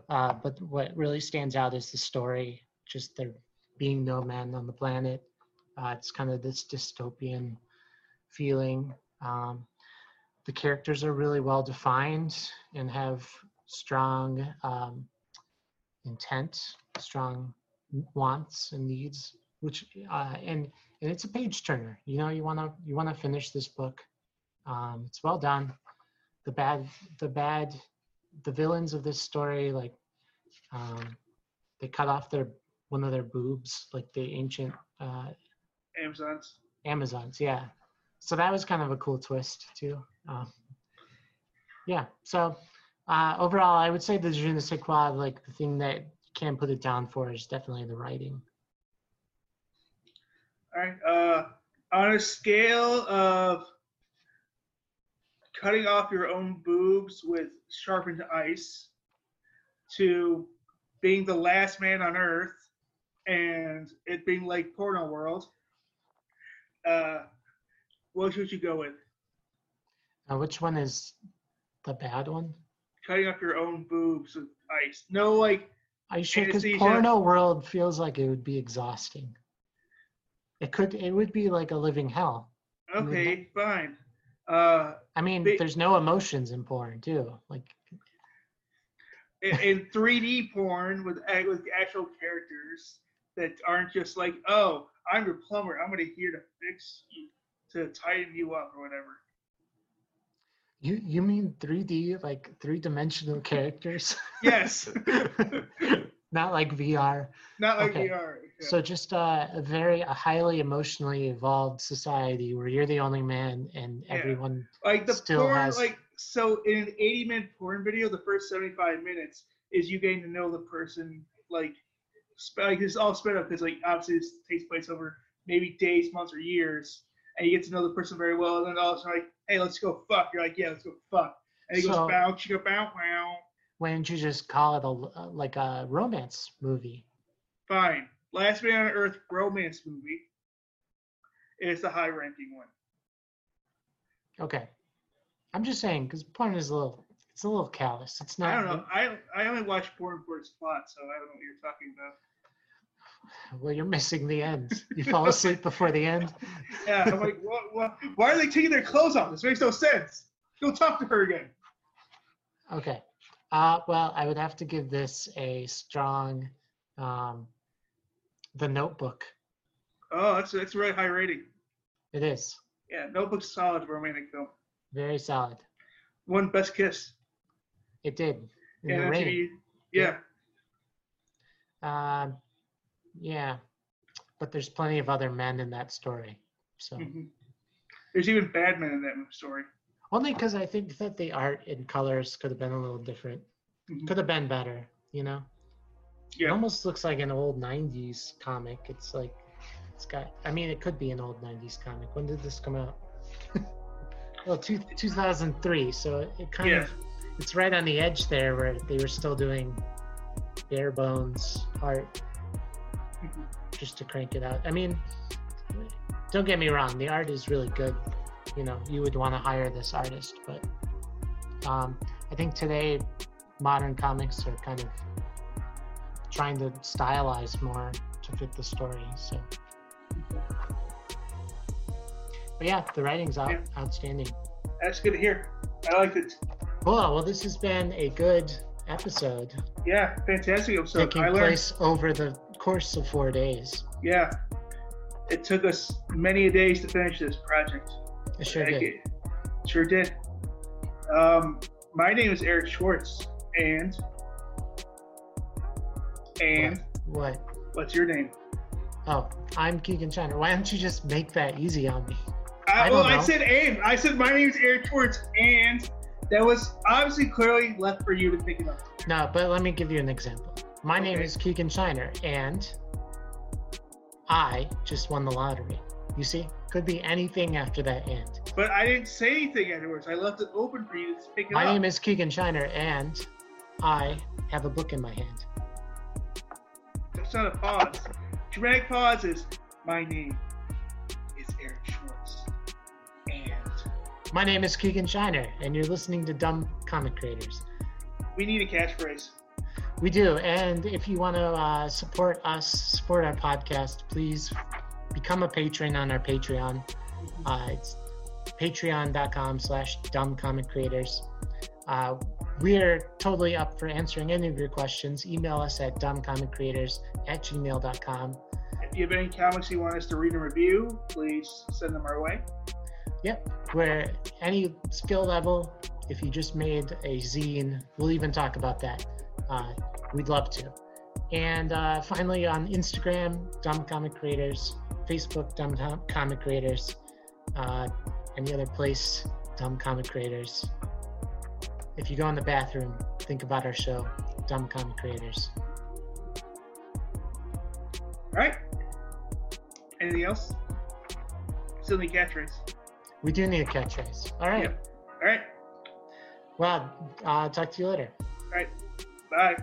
Uh, but what really stands out is the story, just there being no man on the planet. Uh, it's kind of this dystopian feeling. Um, the characters are really well defined and have strong um, intent, strong wants and needs, which uh, and and it's a page turner. You know, you wanna you wanna finish this book. Um, it's well done. The bad the bad the villains of this story like um, they cut off their one of their boobs like the ancient uh, Amazons. Amazons, yeah. So that was kind of a cool twist too. Um, yeah. So uh, overall, I would say the Je ne sais quoi, like the thing that you can't put it down for is definitely the writing. All right. Uh, on a scale of cutting off your own boobs with sharpened ice to being the last man on earth and it being like porno world, uh, what should you go with? Uh, which one is the bad one? Cutting off your own boobs with ice. No, like I should? Because porno world feels like it would be exhausting. It could. It would be like a living hell. okay, fine. Uh, I mean, Ba- there's no emotions in porn too. Like, in, in 3D porn with with actual characters that aren't just like, oh, I'm your plumber. I'm gonna here to fix you, to tighten you up or whatever. you you mean 3D, like three dimensional characters? Yes, Not like VR. not like Okay. VR. yeah. So just uh, a very a highly emotionally evolved society where you're the only man and Yeah. everyone. like the still porn, has- like so in an 80 minute porn video, the first 75 minutes is you getting to know the person, like, like it's all sped up because like obviously this takes place over maybe days, months, or years, and you get to know the person very well. And then all of a sudden, like, hey, let's go fuck. You're like, yeah, let's go fuck. And he So- goes bow, you go bow, bow. Why don't you just call it a uh, like a romance movie? Fine. Last Man on Earth romance movie is the high ranking one. Okay, I'm just saying because porn is a little it's a little callous. It's not. I don't know. I I only watch porn for its plot, so I don't know what you're talking about. Well, you're missing the end. You fall asleep before the end. Yeah, I'm like, what, what, why are they taking their clothes off? This makes no sense. Go talk to her again. Okay. Uh, well, I would have to give this a strong, um, The Notebook. Oh, that's that's a really high rating. It is Yeah, Notebook's solid romantic film. very solid. One best kiss. It did. The rain. Yeah. Um, yeah, but there's plenty of other men in that story. So hmm There's even bad men in that story. only because I think that the art and colors could have been a little different. Mhm. Could have been better. You know. It almost looks like an old 90s comic. It's like, it's got, I mean, it could be an old 90s comic. When did this come out? well, two, 2003. So it, it kind Yeah. of, it's right on the edge there where they were still doing bare bones art Just to crank it out. I mean, don't get me wrong, the art is really good. You know, you would want to hire this artist, but um, I think today modern comics are kind of trying to stylize more to fit the story. So, but yeah, the writing's out, Yeah. outstanding. That's good to hear. I liked it. Cool. Well, this has been a good episode Yeah, fantastic episode. taking place over the course of four days. Yeah. It took us many days to finish this project. It sure did. you. Sure did. Um, my name is Eric Schwartz, and and What? what's your name? Oh, I'm Keegan Shiner. Why don't you just make that easy on me? I, I well, don't I know. said and. I said my name is Eric Schwartz, and that was obviously clearly left for you to pick it up. No, but let me give you an example. My name is Keegan Shiner, and I just won the lottery. You see, could be anything after that and. But I didn't say anything afterwards. I left it open for you to pick it My up. name is Keegan Shiner, and I have a book in my hand. That's not a pause. Dramatic pause is my name is Eric Schwartz, and My name is Keegan Shiner, and you're listening to Dumb Comic Creators. we need a catchphrase. We do, and if you want to uh, support us, support our podcast, please become a patron on our Patreon. Uh, it's patreon.com slash dumb comic creators. Uh, we're totally up for answering any of your questions. Email us at dumbcomiccreators at gmail.com. If you have any comics you want us to read and review, please send them our way. Yep, where any skill level, if you just made a zine, we'll even talk about that. Uh, we'd love to. And uh, finally, on Instagram, Dumb Comic Creators, Facebook, Dumb Comic Creators, uh, any other place, Dumb Comic Creators. If you go in the bathroom, think about our show, Dumb Comic Creators. All right. Anything else? Still need catchphrase. We do need a catchphrase. All right. All right. Well, uh, talk to you later. All right. Bye.